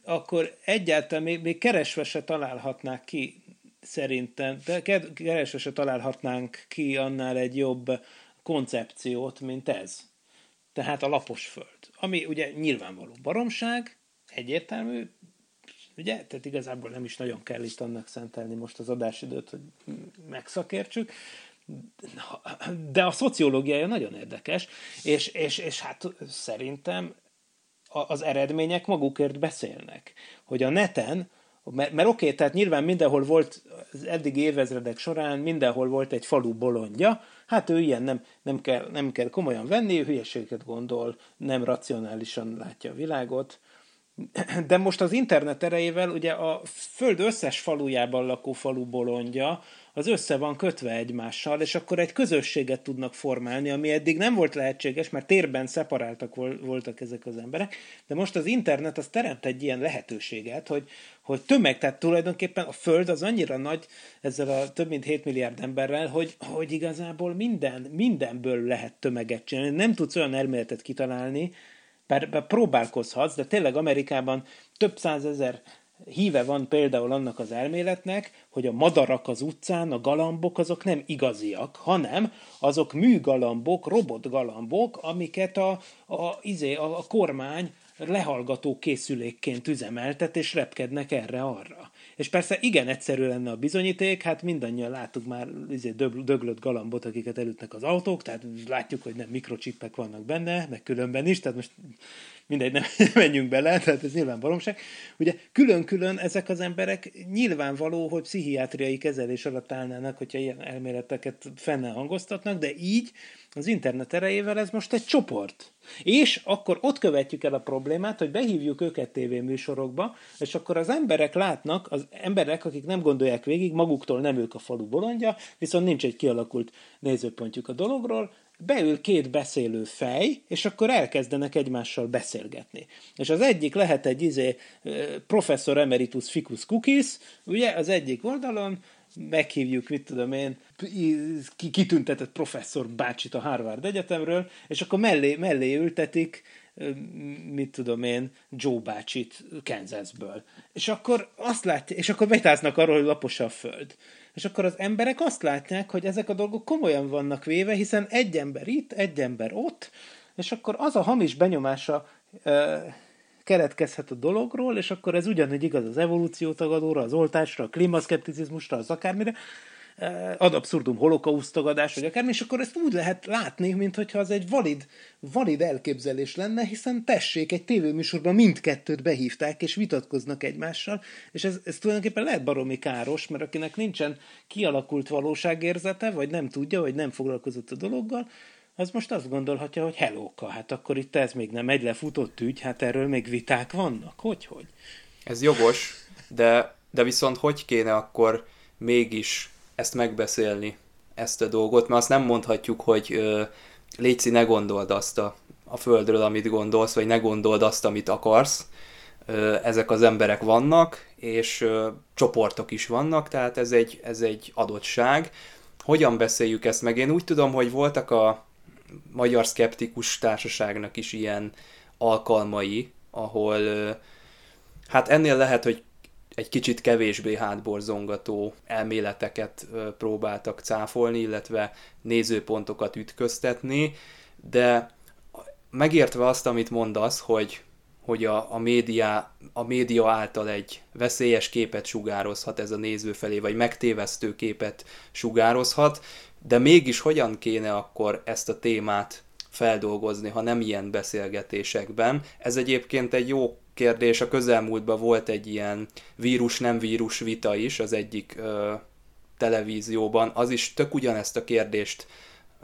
akkor egyáltalán még, még keresve se találhatnák ki szerintem, de keresve se találhatnánk ki annál egy jobb koncepciót, mint ez. Tehát a lapos föld. Ami ugye nyilvánvaló baromság, egyértelmű, ugye? Tehát igazából nem is nagyon kell itt annak szentelni most az adásidőt, hogy megszakértsük, de a szociológiája nagyon érdekes, és, és, és hát szerintem az eredmények magukért beszélnek. Hogy a neten, mert, mert oké, tehát nyilván mindenhol volt az eddigi évezredek során, mindenhol volt egy falu bolondja, hát ő ilyen nem, nem, kell, nem kell komolyan venni, ő hülyeségeket gondol, nem racionálisan látja a világot, de most az internet erejével ugye a föld összes falujában lakó falu bolondja az össze van kötve egymással, és akkor egy közösséget tudnak formálni, ami eddig nem volt lehetséges, mert térben szeparáltak voltak ezek az emberek, de most az internet az teremt egy ilyen lehetőséget, hogy, hogy tömeg, tehát tulajdonképpen a Föld az annyira nagy ezzel a több mint 7 milliárd emberrel, hogy, hogy igazából minden, mindenből lehet tömeget csinálni. Nem tudsz olyan elméletet kitalálni, bár, bár próbálkozhatsz, de tényleg Amerikában több százezer híve van például annak az elméletnek, hogy a madarak az utcán, a galambok azok nem igaziak, hanem azok műgalambok, robotgalambok, amiket a, a, izé, a, a kormány lehallgató készülékként üzemeltet, és repkednek erre-arra. És persze igen egyszerű lenne a bizonyíték, hát mindannyian láttuk már izé, döglött galambot, akiket elütnek az autók, tehát látjuk, hogy nem mikrocsipek vannak benne, meg különben is, tehát most mindegy, nem menjünk bele, tehát ez nyilván baromság. Ugye külön-külön ezek az emberek nyilvánvaló, hogy pszichiátriai kezelés alatt állnának, hogyha ilyen elméleteket fenne hangoztatnak, de így az internet erejével ez most egy csoport. És akkor ott követjük el a problémát, hogy behívjuk őket tévéműsorokba, és akkor az emberek látnak, az emberek, akik nem gondolják végig, maguktól nem ők a falu bolondja, viszont nincs egy kialakult nézőpontjuk a dologról, beül két beszélő fej, és akkor elkezdenek egymással beszélgetni. És az egyik lehet egy izé, professzor emeritus ficus cookies, ugye, az egyik oldalon, meghívjuk, mit tudom én, kitüntetett professzor bácsit a Harvard Egyetemről, és akkor mellé, mellé ültetik, mit tudom én, Joe bácsit Kansasből. És akkor azt látja, és akkor betáznak arról, hogy lapos a föld és akkor az emberek azt látják, hogy ezek a dolgok komolyan vannak véve, hiszen egy ember itt, egy ember ott, és akkor az a hamis benyomása ö, keretkezhet a dologról, és akkor ez ugyanígy igaz az evolúciótagadóra, az oltásra, a klímaszkepticizmusra, az akármire, ad abszurdum holokausztagadás, vagy akármi, és akkor ezt úgy lehet látni, mintha az egy valid, valid elképzelés lenne, hiszen tessék, egy tévéműsorban mindkettőt behívták, és vitatkoznak egymással, és ez, ez tulajdonképpen lehet baromi káros, mert akinek nincsen kialakult valóságérzete, vagy nem tudja, vagy nem foglalkozott a dologgal, az most azt gondolhatja, hogy helóka, hát akkor itt ez még nem egy lefutott ügy, hát erről még viták vannak, hogy, hogy? Ez jogos, de, de viszont hogy kéne akkor mégis ezt megbeszélni, ezt a dolgot, mert azt nem mondhatjuk, hogy ö, Léci, ne gondold azt a, a földről, amit gondolsz, vagy ne gondold azt, amit akarsz. Ö, ezek az emberek vannak, és ö, csoportok is vannak, tehát ez egy, ez egy adottság. Hogyan beszéljük ezt meg? Én úgy tudom, hogy voltak a Magyar Szkeptikus Társaságnak is ilyen alkalmai, ahol hát ennél lehet, hogy egy kicsit kevésbé hátborzongató elméleteket próbáltak cáfolni, illetve nézőpontokat ütköztetni, de megértve azt, amit mondasz, hogy, hogy a, a, média, a média által egy veszélyes képet sugározhat ez a néző felé, vagy megtévesztő képet sugározhat, de mégis hogyan kéne akkor ezt a témát feldolgozni, ha nem ilyen beszélgetésekben. Ez egyébként egy jó kérdés, a közelmúltban volt egy ilyen vírus-nem vírus vita is az egyik ö, televízióban, az is tök ugyanezt a kérdést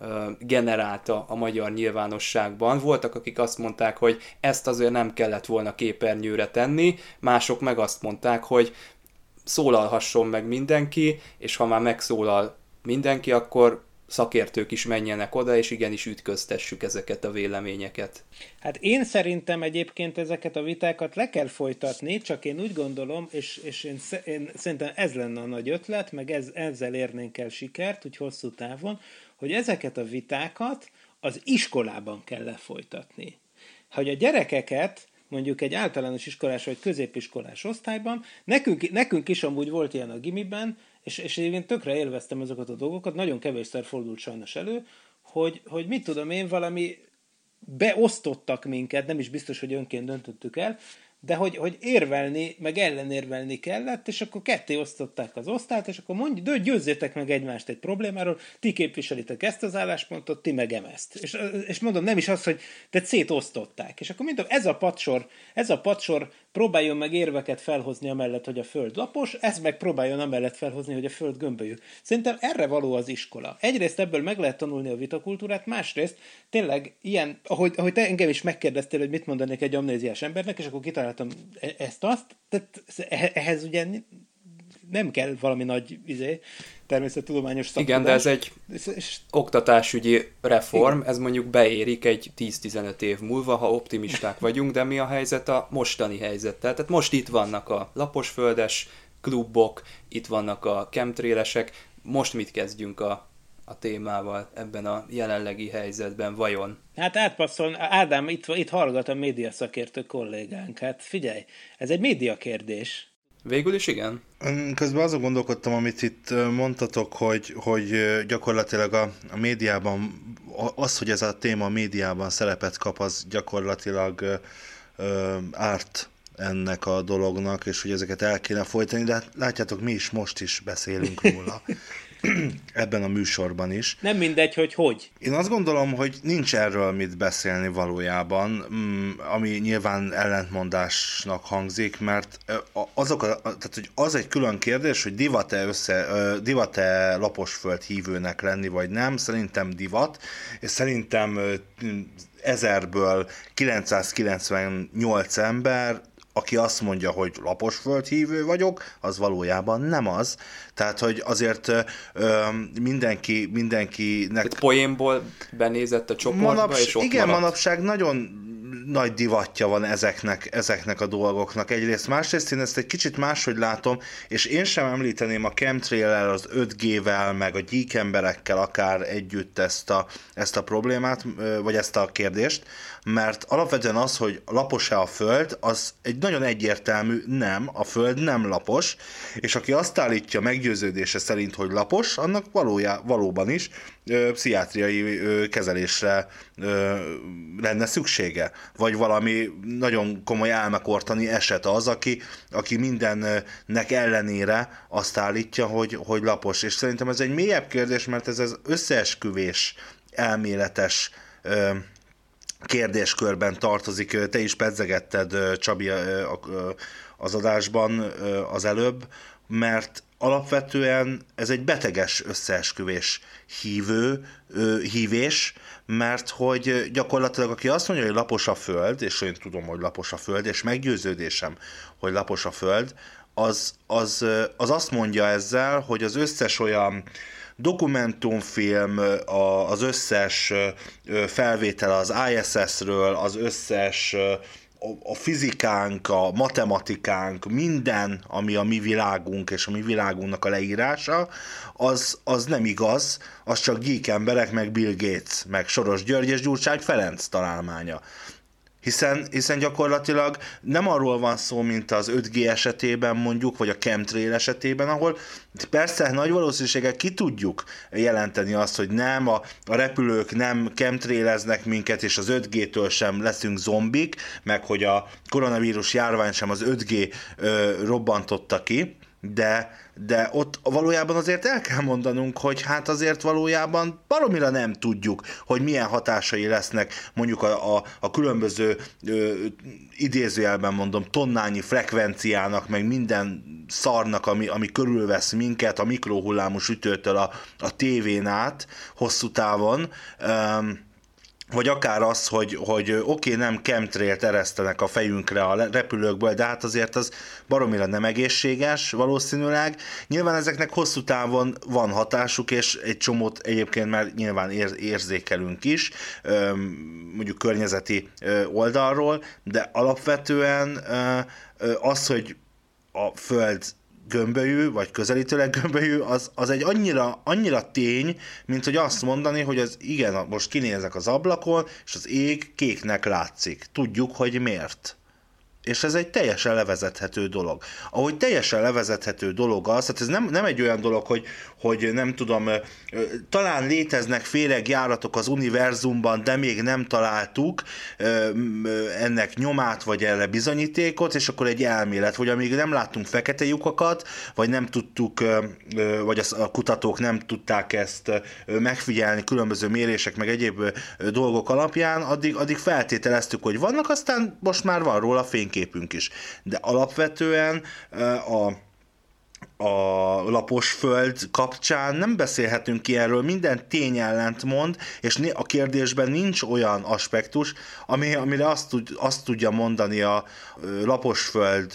ö, generálta a magyar nyilvánosságban. Voltak, akik azt mondták, hogy ezt azért nem kellett volna képernyőre tenni, mások meg azt mondták, hogy szólalhasson meg mindenki, és ha már megszólal mindenki, akkor szakértők is menjenek oda, és igenis ütköztessük ezeket a véleményeket. Hát én szerintem egyébként ezeket a vitákat le kell folytatni, csak én úgy gondolom, és, és én, én szerintem ez lenne a nagy ötlet, meg ez, ezzel érnénk el sikert, úgy hosszú távon, hogy ezeket a vitákat az iskolában kell lefolytatni. Hogy a gyerekeket mondjuk egy általános iskolás vagy középiskolás osztályban, nekünk, nekünk is amúgy volt ilyen a gimiben, és, és én tökre élveztem azokat a dolgokat, nagyon kevésszer fordult sajnos elő, hogy, hogy mit tudom én, valami beosztottak minket, nem is biztos, hogy önként döntöttük el, de hogy, hogy érvelni, meg ellenérvelni kellett, és akkor ketté osztották az osztályt, és akkor mondj, győzzétek meg egymást egy problémáról, ti képviselitek ezt az álláspontot, ti meg ezt. És, és mondom, nem is az, hogy te szétosztották. És akkor mondom, ez a patsor, ez a patsor próbáljon meg érveket felhozni amellett, hogy a föld lapos, ez meg próbáljon amellett felhozni, hogy a föld gömbölyű. Szerintem erre való az iskola. Egyrészt ebből meg lehet tanulni a vitakultúrát, másrészt tényleg ilyen, ahogy, ahogy te engem is megkérdeztél, hogy mit mondanék egy amnéziás embernek, és akkor kitaláltam e- ezt-azt, tehát ehhez ugye nem kell valami nagy izé, természettudományos szaktudás. Igen, de ez egy és... oktatásügyi reform, Igen. ez mondjuk beérik egy 10-15 év múlva, ha optimisták vagyunk, de mi a helyzet a mostani helyzettel? Tehát most itt vannak a laposföldes klubok, itt vannak a chemtrailesek, most mit kezdjünk a, a témával ebben a jelenlegi helyzetben, vajon? Hát átpasszol, Ádám, itt, itt hallgat a média szakértő kollégánk, hát figyelj, ez egy média kérdés. Végül is igen. Közben azon gondolkodtam, amit itt mondtatok, hogy, hogy gyakorlatilag a, a médiában, az, hogy ez a téma a médiában szerepet kap, az gyakorlatilag ö, árt ennek a dolognak, és hogy ezeket el kéne folytani, de hát látjátok, mi is most is beszélünk róla. ebben a műsorban is. Nem mindegy, hogy hogy. Én azt gondolom, hogy nincs erről mit beszélni valójában, mm, ami nyilván ellentmondásnak hangzik, mert azok a, tehát, hogy az egy külön kérdés, hogy divat-e, össze, divat-e laposföld hívőnek lenni, vagy nem, szerintem divat, és szerintem ezerből 998 ember aki azt mondja, hogy laposföldhívő vagyok, az valójában nem az. Tehát, hogy azért ö, mindenki, mindenkinek... Tehát poénból benézett a csoportba, Manaps, és ott Igen, maradt. manapság nagyon nagy divatja van ezeknek, ezeknek a dolgoknak egyrészt. Másrészt én ezt egy kicsit máshogy látom, és én sem említeném a chemtrail az 5G-vel, meg a gyík emberekkel akár együtt ezt a, ezt a problémát, vagy ezt a kérdést, mert alapvetően az, hogy lapos-e a Föld, az egy nagyon egyértelmű nem, a Föld nem lapos, és aki azt állítja meggyőződése szerint, hogy lapos, annak valójá, valóban is ö, pszichiátriai ö, kezelésre ö, lenne szüksége, vagy valami nagyon komoly elmekortani eset az, aki, aki mindennek ellenére azt állítja, hogy, hogy lapos. És szerintem ez egy mélyebb kérdés, mert ez az összeesküvés elméletes ö, kérdéskörben tartozik. Te is pedzegetted, Csabi, az adásban az előbb, mert alapvetően ez egy beteges összeesküvés hívő, hívés, mert hogy gyakorlatilag aki azt mondja, hogy lapos a föld, és én tudom, hogy lapos a föld, és meggyőződésem, hogy lapos a föld, az, az, az azt mondja ezzel, hogy az összes olyan dokumentumfilm, az összes felvétel az ISS-ről, az összes a fizikánk, a matematikánk, minden, ami a mi világunk és a mi világunknak a leírása, az, az nem igaz, az csak gyík emberek, meg Bill Gates, meg Soros György és Gyurcsány Ferenc találmánya hiszen, hiszen gyakorlatilag nem arról van szó, mint az 5G esetében mondjuk, vagy a chemtrail esetében, ahol persze nagy valószínűséggel ki tudjuk jelenteni azt, hogy nem, a, a repülők nem chemtraileznek minket, és az 5G-től sem leszünk zombik, meg hogy a koronavírus járvány sem az 5G ö, robbantotta ki, de, de ott valójában azért el kell mondanunk, hogy hát azért valójában baromira nem tudjuk, hogy milyen hatásai lesznek mondjuk a, a, a különböző ö, idézőjelben mondom tonnányi frekvenciának, meg minden szarnak, ami, ami körülvesz minket a mikrohullámú sütőtől a, a tévén át hosszú távon. Ö, vagy akár az, hogy, hogy oké, okay, nem chemtrailt eresztenek a fejünkre a repülőkből, de hát azért az baromira nem egészséges valószínűleg. Nyilván ezeknek hosszú távon van hatásuk, és egy csomót egyébként már nyilván érzékelünk is, mondjuk környezeti oldalról, de alapvetően az, hogy a Föld gömbölyű, vagy közelítőleg gömbölyű, az, az egy annyira, annyira tény, mint hogy azt mondani, hogy az igen, most kinézek az ablakon, és az ég kéknek látszik. Tudjuk, hogy miért. És ez egy teljesen levezethető dolog. Ahogy teljesen levezethető dolog az, tehát ez nem, nem egy olyan dolog, hogy, hogy nem tudom, talán léteznek féregjáratok az univerzumban, de még nem találtuk ennek nyomát, vagy erre bizonyítékot, és akkor egy elmélet, vagy amíg nem láttunk fekete lyukakat, vagy nem tudtuk, vagy a kutatók nem tudták ezt megfigyelni különböző mérések, meg egyéb dolgok alapján, addig, addig feltételeztük, hogy vannak, aztán most már van róla fény fényképünk is. De alapvetően a a lapos föld kapcsán nem beszélhetünk ki erről, minden tény ellent mond, és a kérdésben nincs olyan aspektus, ami, amire azt, tud, azt tudja mondani a lapos föld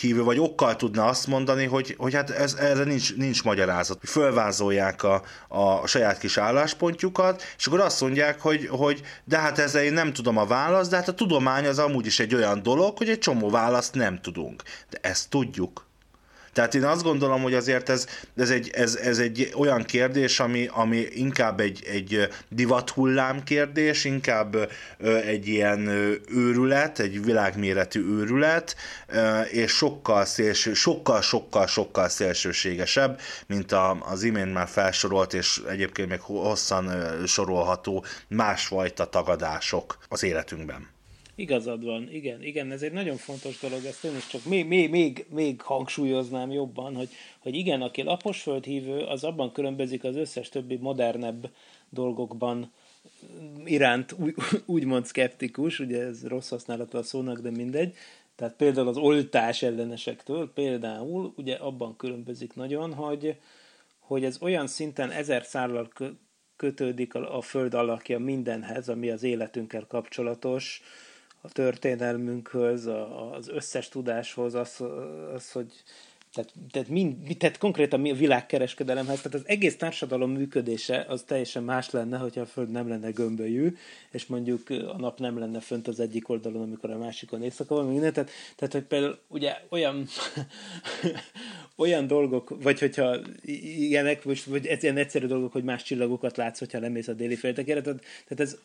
hívő, vagy okkal tudna azt mondani, hogy, hogy hát ez, erre nincs, nincs magyarázat. Fölvázolják a, a saját kis álláspontjukat, és akkor azt mondják, hogy, hogy de hát ezzel én nem tudom a választ, de hát a tudomány az amúgy is egy olyan dolog, hogy egy csomó választ nem tudunk. De ezt tudjuk. Tehát én azt gondolom, hogy azért ez, ez, egy, ez, ez egy olyan kérdés, ami, ami inkább egy, egy divathullám kérdés, inkább egy ilyen őrület, egy világméretű őrület, és sokkal szélső, sokkal, sokkal, sokkal szélsőségesebb, mint az imént már felsorolt, és egyébként még hosszan sorolható másfajta tagadások az életünkben. Igazad van, igen, igen, ez egy nagyon fontos dolog, ezt én is csak még, még, még, még hangsúlyoznám jobban, hogy, hogy igen, aki laposföldhívő, az abban különbözik az összes többi modernebb dolgokban iránt úgy, úgymond szkeptikus, ugye ez rossz használata a szónak, de mindegy, tehát például az oltás ellenesektől, például ugye abban különbözik nagyon, hogy, hogy ez olyan szinten ezer szállal kötődik a, a föld alakja mindenhez, ami az életünkkel kapcsolatos, a történelmünkhöz, az összes tudáshoz, az, az hogy tehát, tehát, mind, tehát konkrétan a világkereskedelemhez, tehát az egész társadalom működése az teljesen más lenne, hogyha a Föld nem lenne gömbölyű, és mondjuk a nap nem lenne fönt az egyik oldalon, amikor a másikon éjszaka van, minden. Tehát, tehát hogy például ugye olyan, olyan dolgok, vagy hogyha ilyenek, vagy ez ilyen egyszerű dolgok, hogy más csillagokat látsz, hogyha lemész a déli féltekére, tehát, tehát ez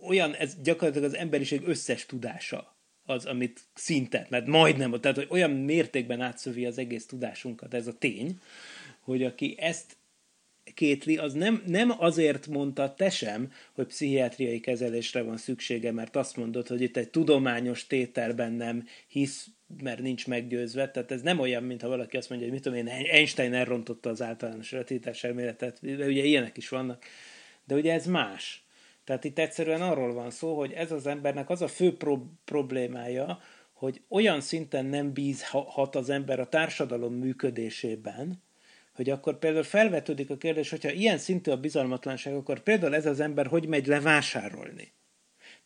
olyan, ez gyakorlatilag az emberiség összes tudása az, amit szinte, mert majdnem, tehát hogy olyan mértékben átszövi az egész tudásunkat ez a tény, hogy aki ezt kétli, az nem, nem azért mondta te sem, hogy pszichiátriai kezelésre van szüksége, mert azt mondod, hogy itt egy tudományos tételben nem hisz, mert nincs meggyőzve. Tehát ez nem olyan, mintha valaki azt mondja, hogy mit tudom én, Einstein elrontotta az általános relativitás elméletet, ugye ilyenek is vannak. De ugye ez más. Tehát itt egyszerűen arról van szó, hogy ez az embernek az a fő pro- problémája, hogy olyan szinten nem bízhat az ember a társadalom működésében, hogy akkor például felvetődik a kérdés, hogyha ilyen szintű a bizalmatlanság, akkor például ez az ember hogy megy le vásárolni?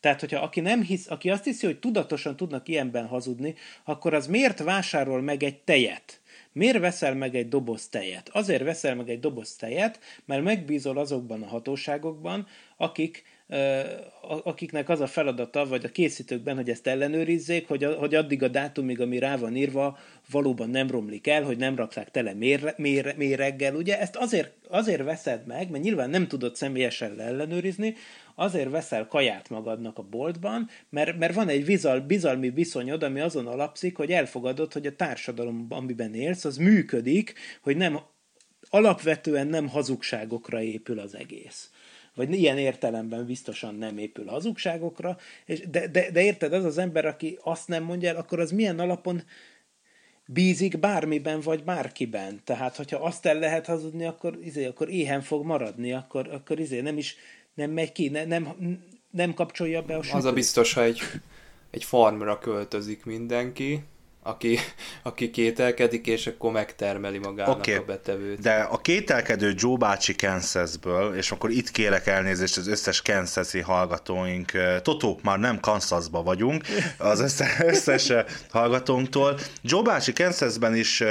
Tehát, hogyha aki nem hisz, aki azt hiszi, hogy tudatosan tudnak ilyenben hazudni, akkor az miért vásárol meg egy tejet? Miért veszel meg egy doboz tejet? Azért veszel meg egy doboz tejet, mert megbízol azokban a hatóságokban, akik akiknek az a feladata, vagy a készítőkben, hogy ezt ellenőrizzék, hogy, hogy addig a dátumig, ami rá van írva, valóban nem romlik el, hogy nem rakták tele mér, mér, méreggel. Ugye ezt azért, azért veszed meg, mert nyilván nem tudod személyesen ellenőrizni, azért veszel kaját magadnak a boltban, mert, mert van egy bizal, bizalmi viszonyod, ami azon alapszik, hogy elfogadod, hogy a társadalom, amiben élsz, az működik, hogy nem alapvetően nem hazugságokra épül az egész vagy ilyen értelemben biztosan nem épül hazugságokra, és de, de, de érted, az az ember, aki azt nem mondja el, akkor az milyen alapon bízik bármiben vagy bárkiben. Tehát, hogyha azt el lehet hazudni, akkor, izé, akkor éhen fog maradni, akkor, akkor izé, nem is nem megy ki, ne, nem, nem kapcsolja be a sütőt. Az a biztos, ha egy, egy farmra költözik mindenki, aki, aki kételkedik, és akkor megtermeli magának okay. a betevőt. De a kételkedő Joe bácsi Kansasből, és akkor itt kérek elnézést az összes Kansasi hallgatóink, Totó, már nem Kansasba vagyunk, az összes, összes hallgatónktól. Joe bácsi Kansasben is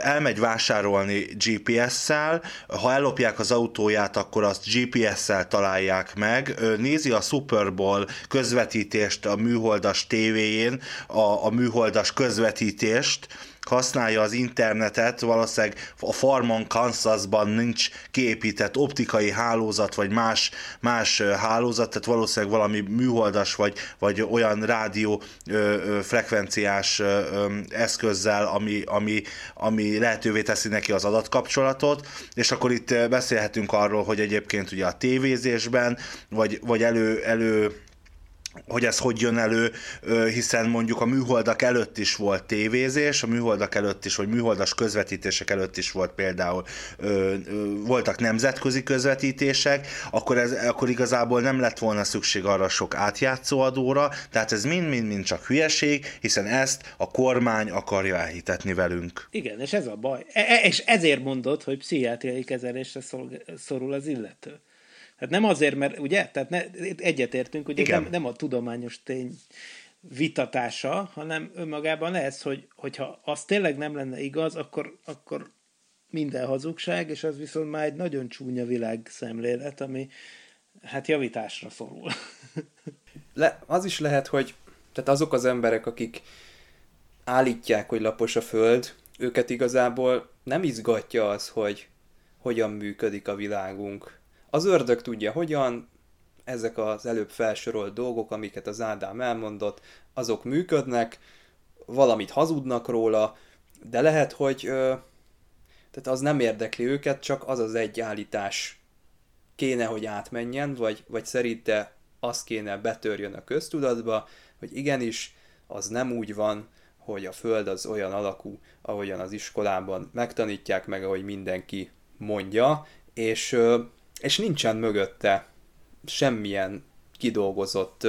elmegy vásárolni GPS-szel, ha ellopják az autóját, akkor azt GPS-szel találják meg, nézi a Super Bowl közvetítést a műholdas tévéjén, a, a műholdas közvetítést, közvetítést, használja az internetet, valószínűleg a farmon Kansasban nincs kiépített optikai hálózat, vagy más, más hálózat, tehát valószínűleg valami műholdas, vagy, vagy olyan rádió ö, ö, frekvenciás ö, ö, eszközzel, ami, ami, ami lehetővé teszi neki az adatkapcsolatot, és akkor itt beszélhetünk arról, hogy egyébként ugye a tévézésben, vagy, vagy elő, elő hogy ez hogy jön elő, hiszen mondjuk a műholdak előtt is volt tévézés, a műholdak előtt is, vagy műholdas közvetítések előtt is volt például, voltak nemzetközi közvetítések, akkor, ez, akkor igazából nem lett volna szükség arra sok átjátszóadóra, tehát ez mind-mind-mind csak hülyeség, hiszen ezt a kormány akarja elhitetni velünk. Igen, és ez a baj. E- e- és ezért mondod, hogy pszichiátriai kezelésre szorul az illető. Hát nem azért, mert ugye, tehát ne, egyetértünk, hogy nem, nem a tudományos tény vitatása, hanem önmagában lesz, hogy, hogyha az tényleg nem lenne igaz, akkor, akkor minden hazugság, és az viszont már egy nagyon csúnya világ szemlélet, ami hát javításra szorul. Le, az is lehet, hogy tehát azok az emberek, akik állítják, hogy lapos a föld, őket igazából nem izgatja az, hogy hogyan működik a világunk. Az ördög tudja hogyan, ezek az előbb felsorolt dolgok, amiket az Ádám elmondott, azok működnek, valamit hazudnak róla, de lehet, hogy ö, tehát az nem érdekli őket, csak az az egy állítás kéne, hogy átmenjen, vagy, vagy szerinte az kéne betörjön a köztudatba, hogy igenis, az nem úgy van, hogy a Föld az olyan alakú, ahogyan az iskolában megtanítják meg, ahogy mindenki mondja, és és nincsen mögötte semmilyen kidolgozott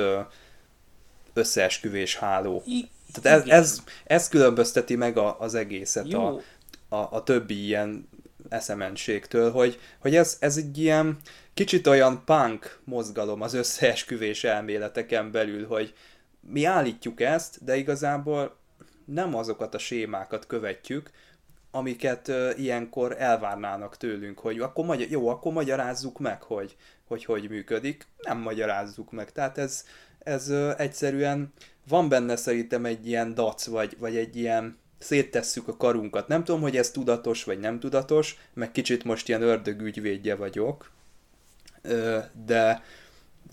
összeesküvés háló. I- Tehát ez, ez, ez különbözteti meg a, az egészet a, a, a többi ilyen eszemenségtől, hogy, hogy ez, ez egy ilyen kicsit olyan punk mozgalom az összeesküvés elméleteken belül, hogy mi állítjuk ezt, de igazából nem azokat a sémákat követjük, amiket uh, ilyenkor elvárnának tőlünk, hogy akkor magyar, jó, akkor magyarázzuk meg, hogy, hogy hogy működik. Nem magyarázzuk meg. Tehát ez, ez uh, egyszerűen van benne szerintem egy ilyen dac, vagy, vagy egy ilyen széttesszük a karunkat. Nem tudom, hogy ez tudatos, vagy nem tudatos, meg kicsit most ilyen ördögügyvédje vagyok, uh, de,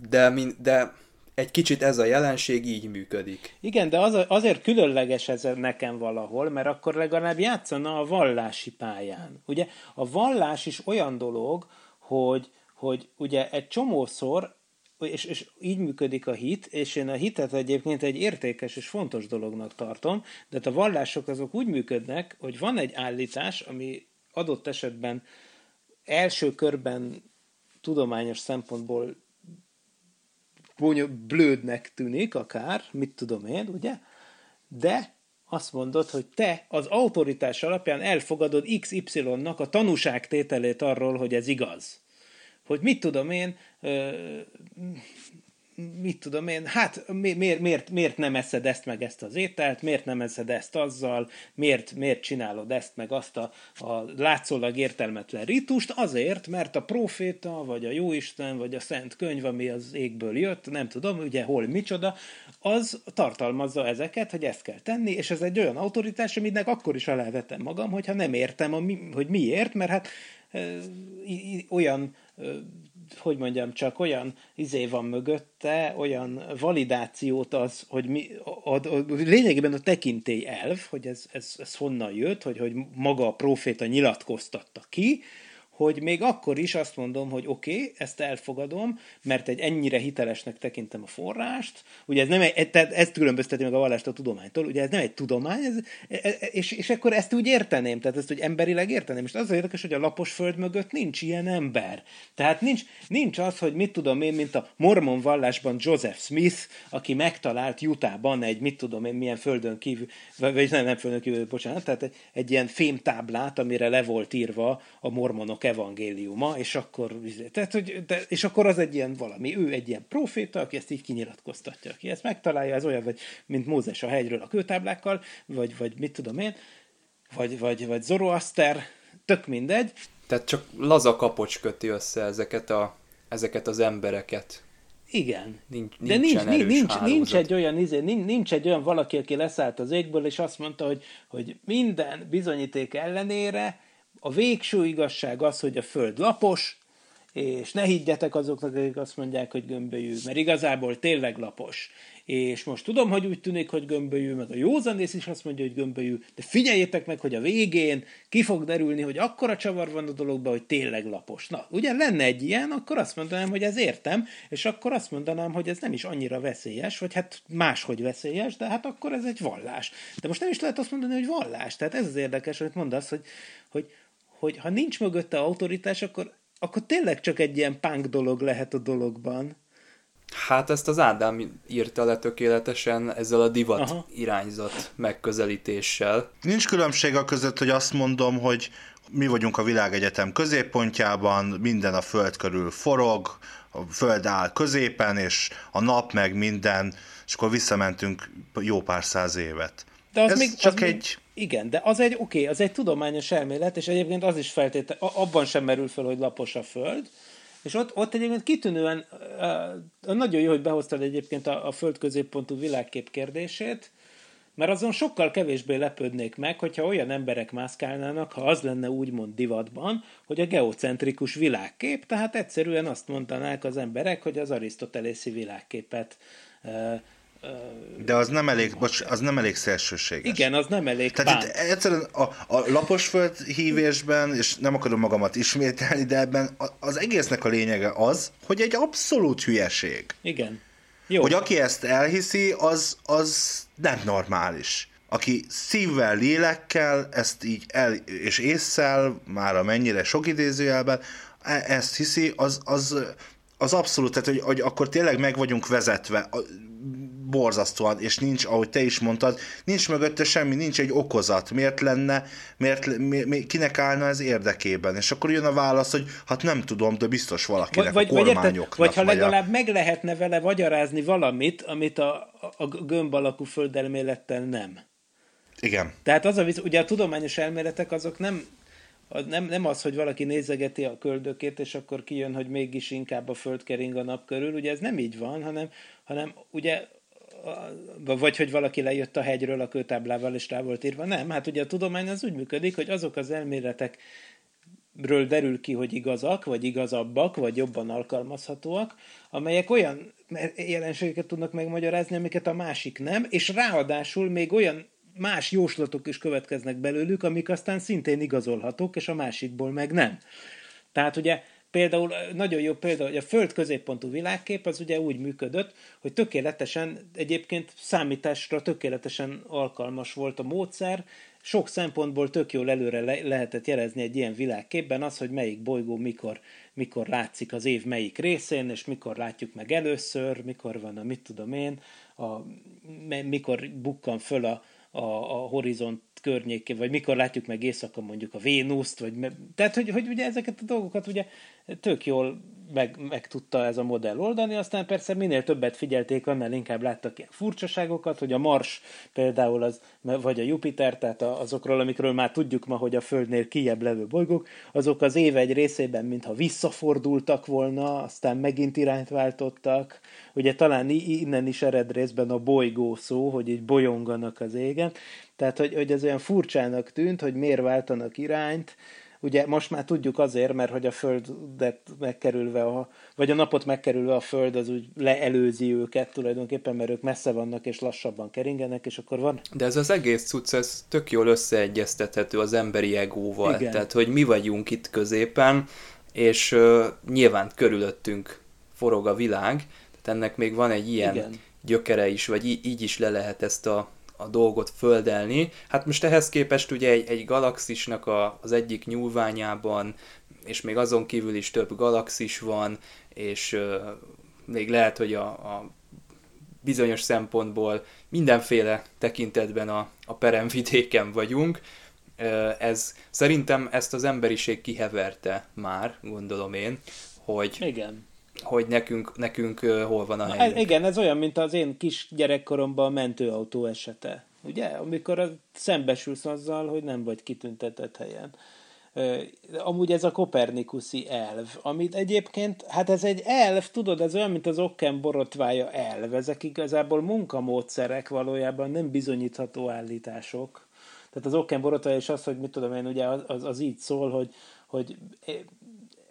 de, de, de egy kicsit ez a jelenség így működik. Igen, de az, azért különleges ez nekem valahol, mert akkor legalább játszana a vallási pályán. Ugye a vallás is olyan dolog, hogy, hogy ugye egy csomószor és, és így működik a hit, és én a hitet egyébként egy értékes és fontos dolognak tartom, de hát a vallások azok úgy működnek, hogy van egy állítás, ami adott esetben első körben tudományos szempontból blődnek tűnik akár, mit tudom én, ugye? De azt mondod, hogy te az autoritás alapján elfogadod XY-nak a tanúságtételét arról, hogy ez igaz. Hogy mit tudom én, mit tudom én, hát miért, miért, miért nem eszed ezt meg ezt az ételt, miért nem eszed ezt azzal, miért, miért csinálod ezt meg azt a, a látszólag értelmetlen ritust, azért, mert a proféta, vagy a jóisten, vagy a szent könyv, ami az égből jött, nem tudom, ugye hol micsoda, az tartalmazza ezeket, hogy ezt kell tenni, és ez egy olyan autoritás, aminek akkor is alávetem magam, hogyha nem értem, hogy miért, mert hát olyan hogy mondjam, csak olyan izé van mögötte, olyan validációt az, hogy mi, a, a, a, lényegében a tekintély elv, hogy ez, ez, ez honnan jött, hogy, hogy maga a proféta nyilatkoztatta ki, hogy még akkor is azt mondom, hogy oké, okay, ezt elfogadom, mert egy ennyire hitelesnek tekintem a forrást, ugye ez nem egy, tehát ez különbözteti meg a vallást a tudománytól, ugye ez nem egy tudomány, ez, e, e, és, és akkor ezt úgy érteném, tehát ezt úgy emberileg érteném, és az érdekes, hogy a lapos föld mögött nincs ilyen ember. Tehát nincs, nincs az, hogy mit tudom én, mint a mormon vallásban Joseph Smith, aki megtalált Utahban egy, mit tudom én, milyen földön kívül, vagy nem, nem földön kívül, bocsánat, tehát egy, egy ilyen fémtáblát, amire le volt írva a mormonok evangéliuma, és akkor, tehát, hogy, de, és akkor az egy ilyen valami, ő egy ilyen proféta, aki ezt így kinyilatkoztatja, aki ezt megtalálja, ez olyan, vagy, mint Mózes a hegyről a kőtáblákkal, vagy, vagy mit tudom én, vagy, vagy, vagy Zoroaster, tök mindegy. Tehát csak laza kapocs köti össze ezeket, a, ezeket az embereket. Igen. Nincs, De nincs, nincs, nincs, nincs, egy olyan, izé, nincs, nincs egy olyan valaki, aki leszállt az égből, és azt mondta, hogy, hogy minden bizonyíték ellenére a végső igazság az, hogy a Föld lapos, és ne higgyetek azoknak, akik azt mondják, hogy gömbölyű, mert igazából tényleg lapos. És most tudom, hogy úgy tűnik, hogy gömbölyű, meg a józanész is azt mondja, hogy gömbölyű, de figyeljétek meg, hogy a végén ki fog derülni, hogy akkora csavar van a dologban, hogy tényleg lapos. Na, ugye lenne egy ilyen, akkor azt mondanám, hogy ez értem, és akkor azt mondanám, hogy ez nem is annyira veszélyes, vagy hát máshogy veszélyes, de hát akkor ez egy vallás. De most nem is lehet azt mondani, hogy vallás. Tehát ez az érdekes, hogy mondasz, hogy, hogy, hogy ha nincs mögötte autoritás, akkor, akkor tényleg csak egy ilyen punk dolog lehet a dologban. Hát ezt az Ádám írta le tökéletesen ezzel a divat Aha. irányzat megközelítéssel. Nincs különbség a között, hogy azt mondom, hogy mi vagyunk a világegyetem középpontjában, minden a föld körül forog, a föld áll középen, és a nap meg minden, és akkor visszamentünk jó pár száz évet. De az Ez még, csak az egy... Még igen, de az egy, oké, okay, az egy tudományos elmélet, és egyébként az is feltétel, abban sem merül fel, hogy lapos a Föld, és ott, ott egyébként kitűnően, nagyon jó, hogy behoztad egyébként a, a Föld középpontú világkép kérdését, mert azon sokkal kevésbé lepődnék meg, hogyha olyan emberek mászkálnának, ha az lenne úgymond divatban, hogy a geocentrikus világkép, tehát egyszerűen azt mondanák az emberek, hogy az arisztotelészi világképet de az nem elég, bocs, az nem elég szélsőséges. Igen, az nem elég Tehát itt egyszerűen a, a laposföld hívésben, és nem akarom magamat ismételni, de ebben az egésznek a lényege az, hogy egy abszolút hülyeség. Igen. Jó. Hogy aki ezt elhiszi, az, az nem normális. Aki szívvel, lélekkel, ezt így el, és észszel, már amennyire sok idézőjelben, e, ezt hiszi, az, az, az abszolút, tehát hogy, hogy akkor tényleg meg vagyunk vezetve borzasztóan, és nincs, ahogy te is mondtad, nincs mögötte semmi, nincs egy okozat. Miért lenne, miért, mi, mi, kinek állna ez érdekében? És akkor jön a válasz, hogy hát nem tudom, de biztos valakinek, vagy, a kormányoknak. Vagy, vagy ha legalább a... meg lehetne vele magyarázni valamit, amit a, a gömb alakú földelmélettel nem. Igen. Tehát az a, ugye a tudományos elméletek azok nem, nem, nem az, hogy valaki nézegeti a köldökét, és akkor kijön, hogy mégis inkább a föld kering a nap körül. Ugye ez nem így van, hanem, hanem ugye vagy hogy valaki lejött a hegyről a kőtáblával, és rá volt írva. Nem, hát ugye a tudomány az úgy működik, hogy azok az elméletek ről derül ki, hogy igazak, vagy igazabbak, vagy jobban alkalmazhatóak, amelyek olyan jelenségeket tudnak megmagyarázni, amiket a másik nem, és ráadásul még olyan más jóslatok is következnek belőlük, amik aztán szintén igazolhatók, és a másikból meg nem. Tehát ugye Például nagyon jó példa, hogy a Föld középpontú világkép az ugye úgy működött, hogy tökéletesen, egyébként számításra tökéletesen alkalmas volt a módszer, sok szempontból tök jól előre le- lehetett jelezni egy ilyen világképben az, hogy melyik bolygó mikor, mikor látszik az év melyik részén, és mikor látjuk meg először, mikor van a mit tudom én, a, mikor bukkan föl a, a, a horizont környékén, vagy mikor látjuk meg éjszaka mondjuk a Vénuszt, vagy tehát, hogy, hogy ugye ezeket a dolgokat ugye tök jól meg, meg tudta ez a modell oldani, aztán persze minél többet figyelték, annál inkább láttak ilyen furcsaságokat, hogy a Mars például az, vagy a Jupiter, tehát azokról, amikről már tudjuk ma, hogy a Földnél kijebb levő bolygók, azok az év egy részében mintha visszafordultak volna, aztán megint irányt váltottak, ugye talán innen is ered részben a bolygó szó, hogy így bolyonganak az égen, tehát hogy, hogy ez olyan furcsának tűnt, hogy miért váltanak irányt, ugye most már tudjuk azért, mert hogy a Földet megkerülve, a, vagy a napot megkerülve a Föld az úgy leelőzi őket tulajdonképpen, mert ők messze vannak és lassabban keringenek, és akkor van... De ez az egész cucc, ez tök jól összeegyeztethető az emberi egóval, Igen. tehát hogy mi vagyunk itt középen, és uh, nyilván körülöttünk forog a világ, tehát ennek még van egy ilyen Igen. gyökere is, vagy í- így is le lehet ezt a a dolgot földelni. Hát most ehhez képest ugye egy, egy galaxisnak a, az egyik nyúlványában, és még azon kívül is több galaxis van, és uh, még lehet, hogy a, a bizonyos szempontból mindenféle tekintetben a, a peremvidéken vagyunk. Ez, szerintem ezt az emberiség kiheverte már, gondolom én, hogy, Igen. Hogy nekünk, nekünk hol van a helyünk. Igen, ez olyan, mint az én kis gyerekkoromban a mentőautó esete. Ugye? Amikor szembesülsz azzal, hogy nem vagy kitüntetett helyen. Amúgy ez a kopernikuszi elv, amit egyébként, hát ez egy elv, tudod, ez olyan, mint az okken borotvája elv. Ezek igazából munkamódszerek valójában, nem bizonyítható állítások. Tehát az okken borotvája is az, hogy mit tudom én, ugye az, az így szól, hogy, hogy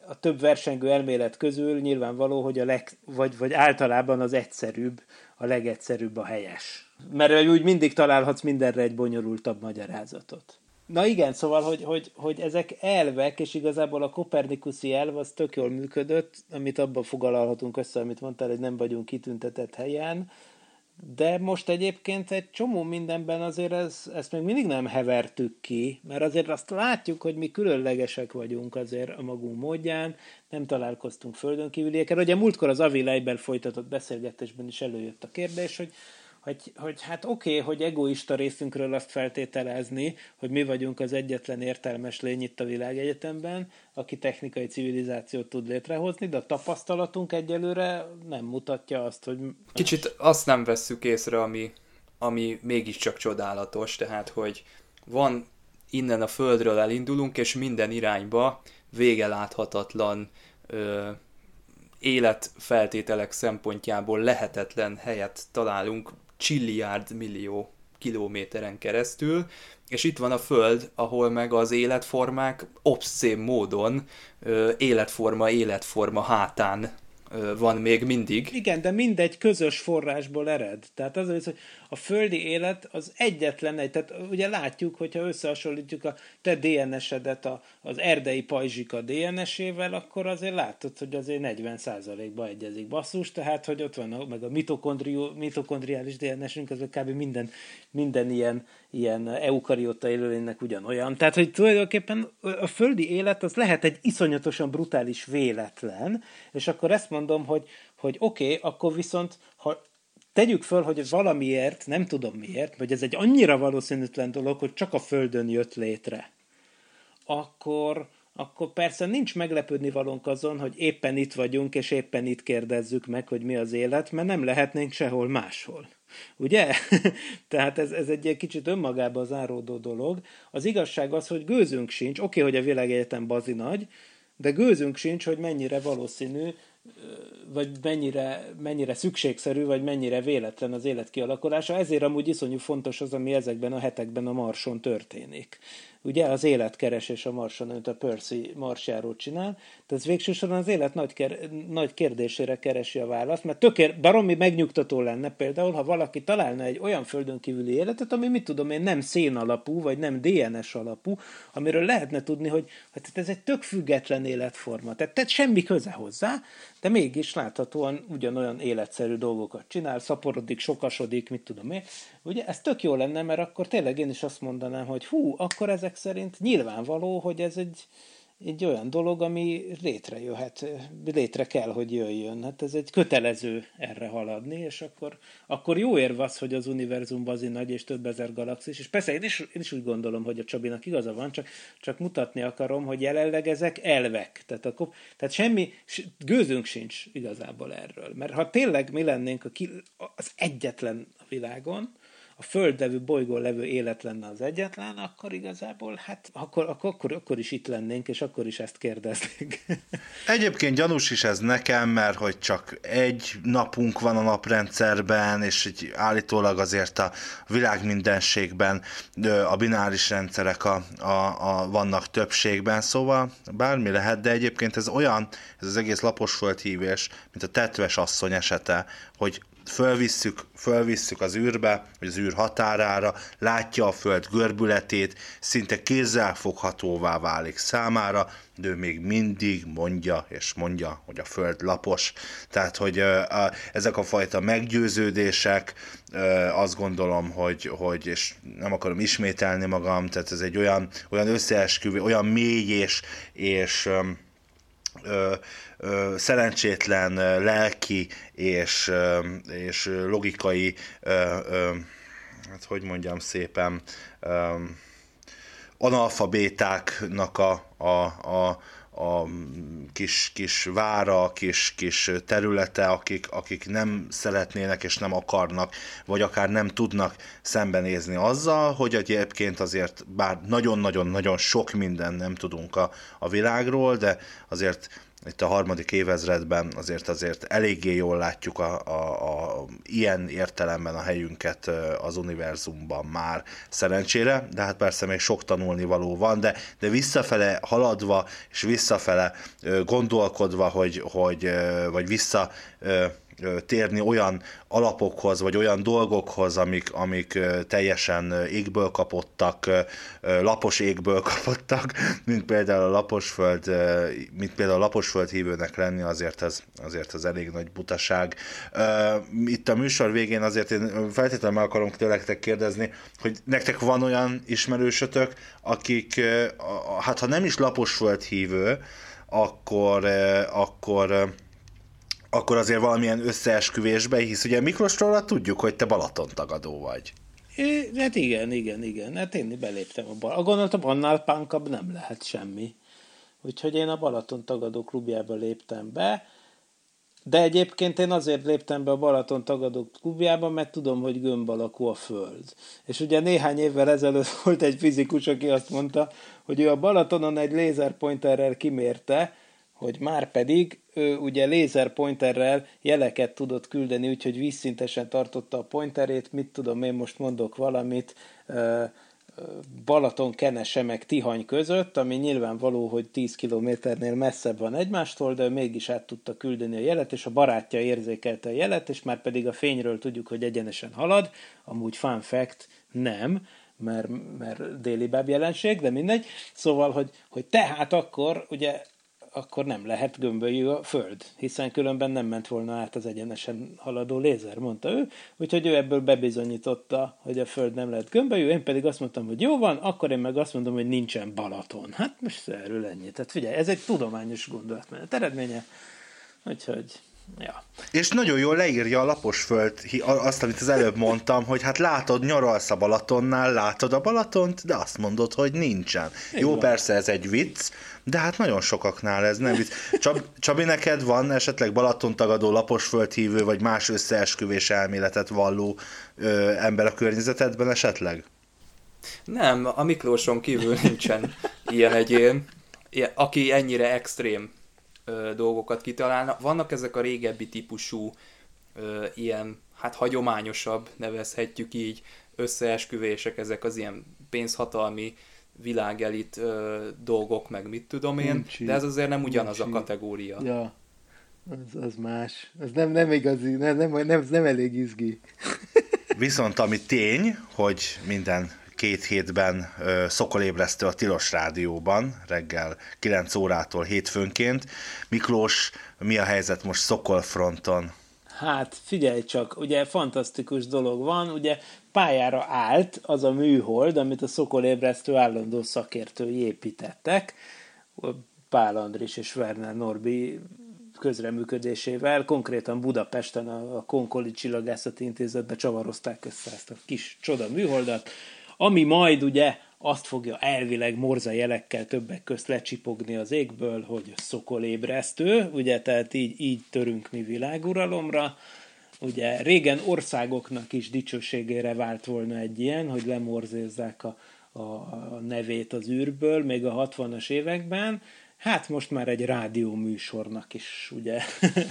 a több versengő elmélet közül nyilvánvaló, hogy a leg, vagy, vagy általában az egyszerűbb, a legegyszerűbb a helyes. Mert úgy mindig találhatsz mindenre egy bonyolultabb magyarázatot. Na igen, szóval, hogy, hogy, hogy ezek elvek, és igazából a kopernikuszi elv az tök jól működött, amit abban foglalhatunk össze, amit mondtál, hogy nem vagyunk kitüntetett helyen, de most egyébként egy csomó mindenben azért ez, ezt még mindig nem hevertük ki, mert azért azt látjuk, hogy mi különlegesek vagyunk azért a magunk módján, nem találkoztunk földön kívüliekkel. Ugye múltkor az Avi Leiber folytatott beszélgetésben is előjött a kérdés, hogy hogy, hogy hát oké, okay, hogy egoista részünkről azt feltételezni, hogy mi vagyunk az egyetlen értelmes lény itt a világegyetemben, aki technikai civilizációt tud létrehozni, de a tapasztalatunk egyelőre nem mutatja azt, hogy... Kicsit azt nem vesszük észre, ami, ami mégiscsak csodálatos, tehát, hogy van innen a földről elindulunk, és minden irányba vége láthatatlan ö, életfeltételek szempontjából lehetetlen helyet találunk csilliárd millió kilométeren keresztül, és itt van a Föld, ahol meg az életformák obszén módon életforma életforma hátán van még mindig. Igen, de mindegy közös forrásból ered. Tehát az, hogy a földi élet az egyetlen egy, tehát ugye látjuk, hogyha összehasonlítjuk a te DNS-edet a, az erdei pajzsika DNS-ével, akkor azért látod, hogy azért 40%-ba egyezik basszus, tehát hogy ott van a, meg a mitokondriális DNS-ünk, az kb. minden, minden ilyen, ilyen eukariota élőlénynek ugyanolyan. Tehát, hogy tulajdonképpen a földi élet az lehet egy iszonyatosan brutális véletlen, és akkor ezt mondom, hogy, hogy oké, okay, akkor viszont, ha tegyük föl, hogy valamiért, nem tudom miért, vagy ez egy annyira valószínűtlen dolog, hogy csak a Földön jött létre, akkor, akkor persze nincs meglepődni valónk azon, hogy éppen itt vagyunk, és éppen itt kérdezzük meg, hogy mi az élet, mert nem lehetnénk sehol máshol. Ugye? Tehát ez, ez egy kicsit önmagába záródó dolog. Az igazság az, hogy gőzünk sincs, oké, hogy a világegyetem bazi nagy, de gőzünk sincs, hogy mennyire valószínű, vagy mennyire, mennyire szükségszerű, vagy mennyire véletlen az élet kialakulása. Ezért amúgy iszonyú fontos az, ami ezekben a hetekben a Marson történik ugye az életkeresés a Marson, amit a Percy marsjárót csinál, tehát végsősorban az élet nagy, ker- nagy kérdésére keresi a választ, mert tökér, baromi megnyugtató lenne például, ha valaki találna egy olyan földön kívüli életet, ami mit tudom én, nem szén alapú, vagy nem DNS alapú, amiről lehetne tudni, hogy hát ez egy tök független életforma, tehát, tehát semmi köze hozzá, de mégis láthatóan ugyanolyan életszerű dolgokat csinál, szaporodik, sokasodik, mit tudom én. Ugye ez tök jó lenne, mert akkor tényleg én is azt mondanám, hogy hú, akkor ezek szerint nyilvánvaló, hogy ez egy, egy olyan dolog, ami létrejöhet, létre kell, hogy jöjjön. Hát ez egy kötelező erre haladni, és akkor, akkor jó érv az, hogy az univerzum bazi nagy és több ezer galaxis, és persze én is, én is úgy gondolom, hogy a Csabinak igaza van, csak, csak mutatni akarom, hogy jelenleg ezek elvek. Tehát, a, tehát semmi, gőzünk sincs igazából erről. Mert ha tényleg mi lennénk a, az egyetlen a világon, a Föld levő bolygón levő élet lenne az egyetlen, akkor igazából, hát akkor, akkor, akkor, is itt lennénk, és akkor is ezt kérdeznénk. Egyébként gyanús is ez nekem, mert hogy csak egy napunk van a naprendszerben, és így állítólag azért a világ mindenségben a bináris rendszerek a, a, a, vannak többségben, szóval bármi lehet, de egyébként ez olyan, ez az egész laposföld hívés, mint a tetves asszony esete, hogy fölvisszük, fölvisszük az űrbe, vagy az űr határára, látja a föld görbületét, szinte kézzelfoghatóvá válik számára, de ő még mindig mondja és mondja, hogy a föld lapos. Tehát, hogy ezek a fajta meggyőződések, azt gondolom, hogy, hogy és nem akarom ismételni magam, tehát ez egy olyan, olyan összeesküvő, olyan mély és, és ö, ö, szerencsétlen lelki és, ö, és logikai, ö, ö, hát hogy mondjam szépen, ö, analfabétáknak a, a, a, a kis, kis vára, kis, kis területe, akik, akik nem szeretnének és nem akarnak, vagy akár nem tudnak szembenézni azzal, hogy egyébként azért, bár nagyon-nagyon-nagyon sok minden nem tudunk a, a világról, de azért itt a harmadik évezredben azért azért eléggé jól látjuk a, a, a ilyen értelemben a helyünket az univerzumban már szerencsére, de hát persze még sok tanulnivaló van, de, de visszafele haladva és visszafele gondolkodva, hogy, hogy vagy vissza térni olyan alapokhoz, vagy olyan dolgokhoz, amik, amik teljesen égből kapottak, lapos égből kapottak, mint például a laposföld, mint például a laposföld hívőnek lenni, azért ez, azért ez elég nagy butaság. Itt a műsor végén azért én feltétlenül meg akarom tőletek kérdezni, hogy nektek van olyan ismerősötök, akik, hát ha nem is laposföld hívő, akkor, akkor akkor azért valamilyen összeesküvésbe hisz. Ugye Miklósról tudjuk, hogy te Balaton tagadó vagy. É, hát igen, igen, igen. Hát én beléptem a Balaton. Gondoltam, annál pánkabb nem lehet semmi. Úgyhogy én a Balaton tagadó klubjába léptem be, de egyébként én azért léptem be a Balaton tagadó klubjába, mert tudom, hogy gömb alakú a föld. És ugye néhány évvel ezelőtt volt egy fizikus, aki azt mondta, hogy ő a Balatonon egy lézerpointerrel kimérte, hogy már pedig ő ugye lézerpointerrel jeleket tudott küldeni, úgyhogy vízszintesen tartotta a pointerét, mit tudom, én most mondok valamit, Balaton, Kenese meg Tihany között, ami nyilvánvaló, hogy 10 kilométernél messzebb van egymástól, de mégis át tudta küldeni a jelet, és a barátja érzékelte a jelet, és már pedig a fényről tudjuk, hogy egyenesen halad, amúgy fun fact, nem, mert, mert déli báb jelenség, de mindegy. Szóval, hogy, hogy tehát akkor ugye akkor nem lehet gömbölyű a föld, hiszen különben nem ment volna át az egyenesen haladó lézer, mondta ő, úgyhogy ő ebből bebizonyította, hogy a föld nem lehet gömbölyű, én pedig azt mondtam, hogy jó van, akkor én meg azt mondom, hogy nincsen Balaton. Hát most erről ennyi. Tehát figyelj, ez egy tudományos gondolatmenet eredménye, úgyhogy Ja. És nagyon jól leírja a laposföld azt, amit az előbb mondtam, hogy hát látod, nyaralsz a Balatonnál, látod a Balatont, de azt mondod, hogy nincsen. Én Jó, van. persze ez egy vicc, de hát nagyon sokaknál ez nem vicc. Csab, Csabi, neked van esetleg Balaton tagadó, laposföld hívő, vagy más összeesküvés elméletet valló ö, ember a környezetedben esetleg? Nem, a Miklóson kívül nincsen ilyen egyén, aki ennyire extrém ö, dolgokat kitalálna. Vannak ezek a régebbi típusú ö, ilyen, hát hagyományosabb, nevezhetjük így, összeesküvések, ezek az ilyen pénzhatalmi világelit ö, dolgok, meg mit tudom én, Nincs de ez azért nem ugyanaz Nincs a kategória. Ja, az, az más. Ez nem, nem igazi, nem, nem, nem, nem elég izgi. Viszont ami tény, hogy minden két hétben szokolébresztő a Tilos Rádióban, reggel 9 órától hétfőnként. Miklós, mi a helyzet most Szokolfronton? Hát figyelj csak, ugye fantasztikus dolog van, ugye pályára állt az a műhold, amit a szokolébresztő állandó szakértői építettek, Pál Andris és Werner Norbi közreműködésével, konkrétan Budapesten a Konkoli Csillagászati Intézetbe csavarozták össze ezt a kis csoda műholdat, ami majd ugye azt fogja elvileg morza jelekkel többek közt lecsipogni az égből, hogy szokolébresztő, ugye, tehát így, így törünk mi világuralomra, ugye régen országoknak is dicsőségére vált volna egy ilyen, hogy lemorzézzák a, a nevét az űrből, még a 60-as években, Hát most már egy rádió műsornak is ugye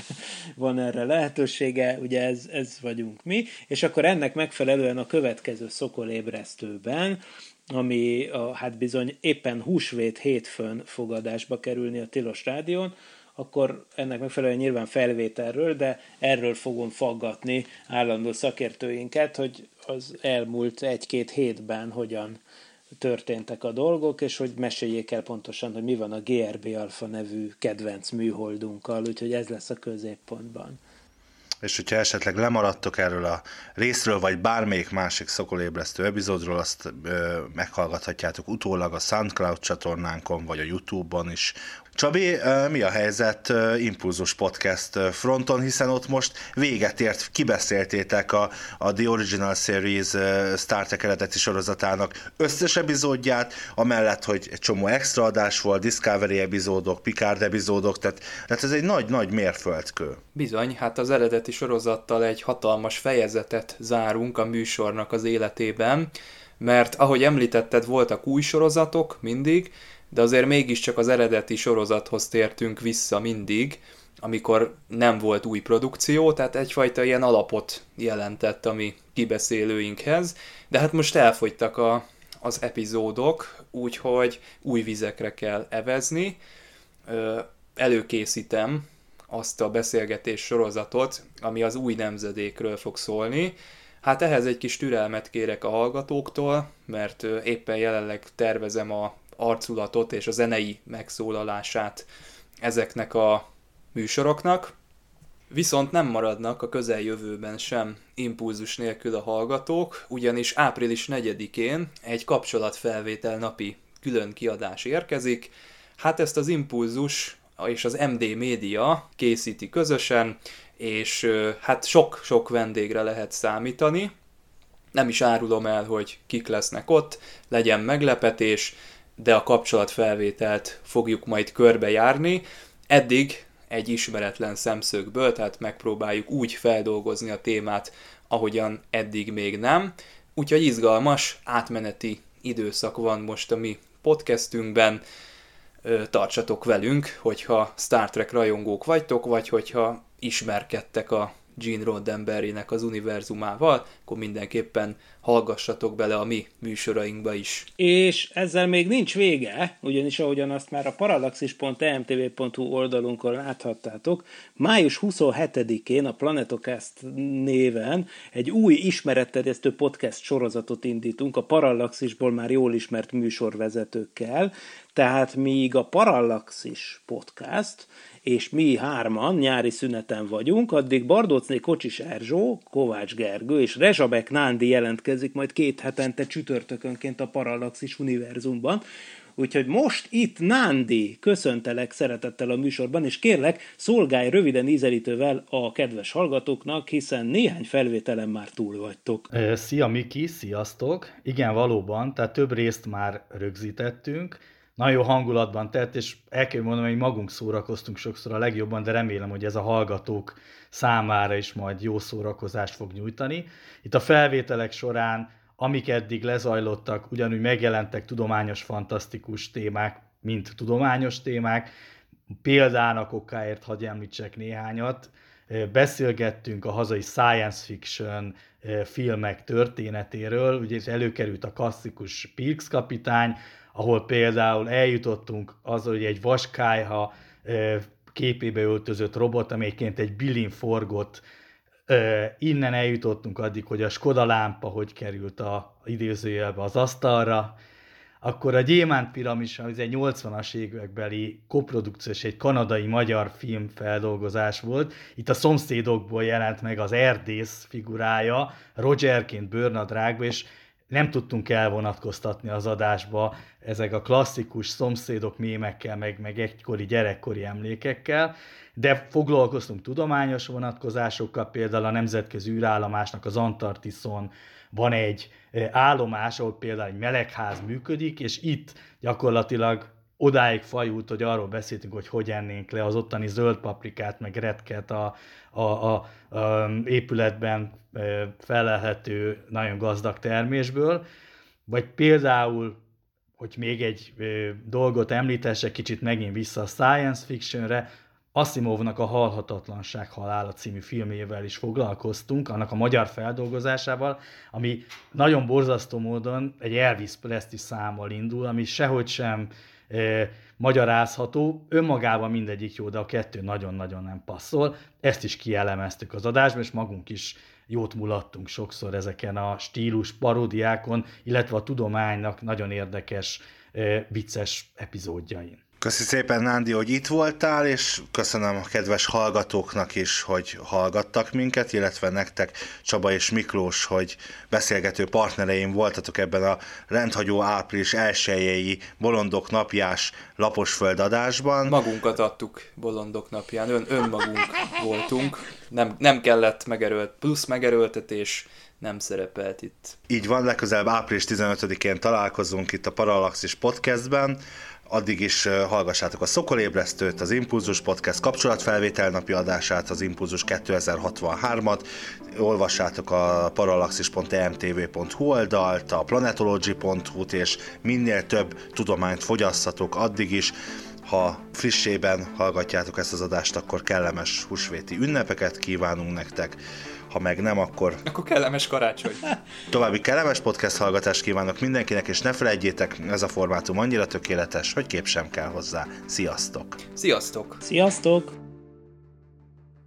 van erre lehetősége, ugye ez, ez vagyunk mi, és akkor ennek megfelelően a következő szokolébresztőben, ami a, hát bizony éppen húsvét hétfőn fogadásba kerülni a Tilos Rádión, akkor ennek megfelelően nyilván felvételről, de erről fogom faggatni állandó szakértőinket, hogy az elmúlt egy-két hétben hogyan történtek a dolgok, és hogy meséljék el pontosan, hogy mi van a GRB Alpha nevű kedvenc műholdunkkal, úgyhogy ez lesz a középpontban. És hogyha esetleg lemaradtok erről a részről, vagy bármelyik másik szokolébresztő epizódról, azt ö, meghallgathatjátok utólag a SoundCloud csatornánkon, vagy a YouTube-on is, Csabi, mi a helyzet Impulzus Podcast fronton, hiszen ott most véget ért, kibeszéltétek a, a The Original Series Star Trek eredeti sorozatának összes epizódját, amellett, hogy egy csomó extra adás volt, Discovery epizódok, Picard epizódok, tehát, tehát ez egy nagy-nagy mérföldkő. Bizony, hát az eredeti sorozattal egy hatalmas fejezetet zárunk a műsornak az életében, mert ahogy említetted, voltak új sorozatok mindig, de azért mégiscsak az eredeti sorozathoz tértünk vissza mindig, amikor nem volt új produkció, tehát egyfajta ilyen alapot jelentett a mi kibeszélőinkhez, de hát most elfogytak a, az epizódok, úgyhogy új vizekre kell evezni. Előkészítem azt a beszélgetés sorozatot, ami az új nemzedékről fog szólni. Hát ehhez egy kis türelmet kérek a hallgatóktól, mert éppen jelenleg tervezem a arculatot és a zenei megszólalását ezeknek a műsoroknak, viszont nem maradnak a közeljövőben sem impulzus nélkül a hallgatók, ugyanis április 4-én egy kapcsolatfelvétel napi külön kiadás érkezik. Hát ezt az impulzus és az MD Média készíti közösen, és hát sok-sok vendégre lehet számítani. Nem is árulom el, hogy kik lesznek ott, legyen meglepetés, de a kapcsolatfelvételt fogjuk majd körbejárni. Eddig egy ismeretlen szemszögből, tehát megpróbáljuk úgy feldolgozni a témát, ahogyan eddig még nem. Úgyhogy izgalmas, átmeneti időszak van most a mi podcastünkben. Tartsatok velünk, hogyha Star Trek rajongók vagytok, vagy hogyha ismerkedtek a Gene Roddenberrynek az univerzumával, akkor mindenképpen hallgassatok bele a mi műsorainkba is. És ezzel még nincs vége, ugyanis ahogyan azt már a parallaxis.emtv.hu oldalunkon láthattátok, május 27-én a Planetocast néven egy új ismeretterjesztő podcast sorozatot indítunk a Parallaxisból már jól ismert műsorvezetőkkel, tehát míg a Parallaxis podcast és mi hárman nyári szüneten vagyunk, addig Bardócné Kocsis Erzsó, Kovács Gergő és Rezsabek Nándi jelentkezik majd két hetente csütörtökönként a Parallaxis univerzumban. Úgyhogy most itt Nándi, köszöntelek szeretettel a műsorban, és kérlek, szolgálj röviden ízelítővel a kedves hallgatóknak, hiszen néhány felvételen már túl vagytok. Szia Miki, sziasztok! Igen, valóban, tehát több részt már rögzítettünk, nagyon jó hangulatban tett, és el kell mondanom, hogy magunk szórakoztunk sokszor a legjobban, de remélem, hogy ez a hallgatók számára is majd jó szórakozást fog nyújtani. Itt a felvételek során, amik eddig lezajlottak, ugyanúgy megjelentek tudományos, fantasztikus témák, mint tudományos témák. Példának okáért hagyj említsek néhányat. Beszélgettünk a hazai science fiction filmek történetéről, ugye előkerült a klasszikus Pirks kapitány, ahol például eljutottunk az, hogy egy vaskályha képébe öltözött robot, amelyiként egy bilin forgott, innen eljutottunk addig, hogy a Skoda lámpa hogy került a idézőjelbe az asztalra, akkor a Gyémánt Piramis, ez egy 80-as évekbeli koprodukció és egy kanadai-magyar film feldolgozás volt. Itt a szomszédokból jelent meg az erdész figurája, Rogerként bőrnadrágba, és nem tudtunk elvonatkoztatni az adásba ezek a klasszikus szomszédok mémekkel, meg, meg egykori gyerekkori emlékekkel, de foglalkoztunk tudományos vonatkozásokkal, például a nemzetközi űrállomásnak az Antarktiszon van egy állomás, ahol például egy melegház működik, és itt gyakorlatilag odáig fajult, hogy arról beszéltünk, hogy hogy ennénk le az ottani zöld paprikát, meg retket a, a, a, a épületben felelhető nagyon gazdag termésből, vagy például, hogy még egy dolgot említessek, kicsit megint vissza a science fictionre, Asimovnak a Halhatatlanság halála című filmével is foglalkoztunk, annak a magyar feldolgozásával, ami nagyon borzasztó módon egy Elvis Presley számmal indul, ami sehogy sem e, magyarázható, önmagában mindegyik jó, de a kettő nagyon-nagyon nem passzol. Ezt is kielemeztük az adásban, és magunk is jót mulattunk sokszor ezeken a stílus paródiákon, illetve a tudománynak nagyon érdekes, vicces epizódjain. Köszi szépen, Nándi, hogy itt voltál, és köszönöm a kedves hallgatóknak is, hogy hallgattak minket, illetve nektek, Csaba és Miklós, hogy beszélgető partnereim voltatok ebben a rendhagyó április elsőjei Bolondok napjás laposföld adásban. Magunkat adtuk Bolondok napján, Ön, önmagunk voltunk, nem, nem kellett megerőlt, plusz megerőltetés, nem szerepelt itt. Így van, legközelebb április 15-én találkozunk itt a Parallaxis podcastben, addig is hallgassátok a Szokolébresztőt, az Impulzus Podcast kapcsolatfelvétel napi adását, az Impulzus 2063-at, olvassátok a parallaxis.emtv.hu oldalt, a planetology.hu-t, és minél több tudományt fogyasszatok addig is, ha frissében hallgatjátok ezt az adást, akkor kellemes húsvéti ünnepeket kívánunk nektek ha meg nem, akkor... Akkor kellemes karácsony. További kellemes podcast hallgatást kívánok mindenkinek, és ne felejtjétek, ez a formátum annyira tökéletes, hogy kép sem kell hozzá. Sziasztok! Sziasztok! Sziasztok!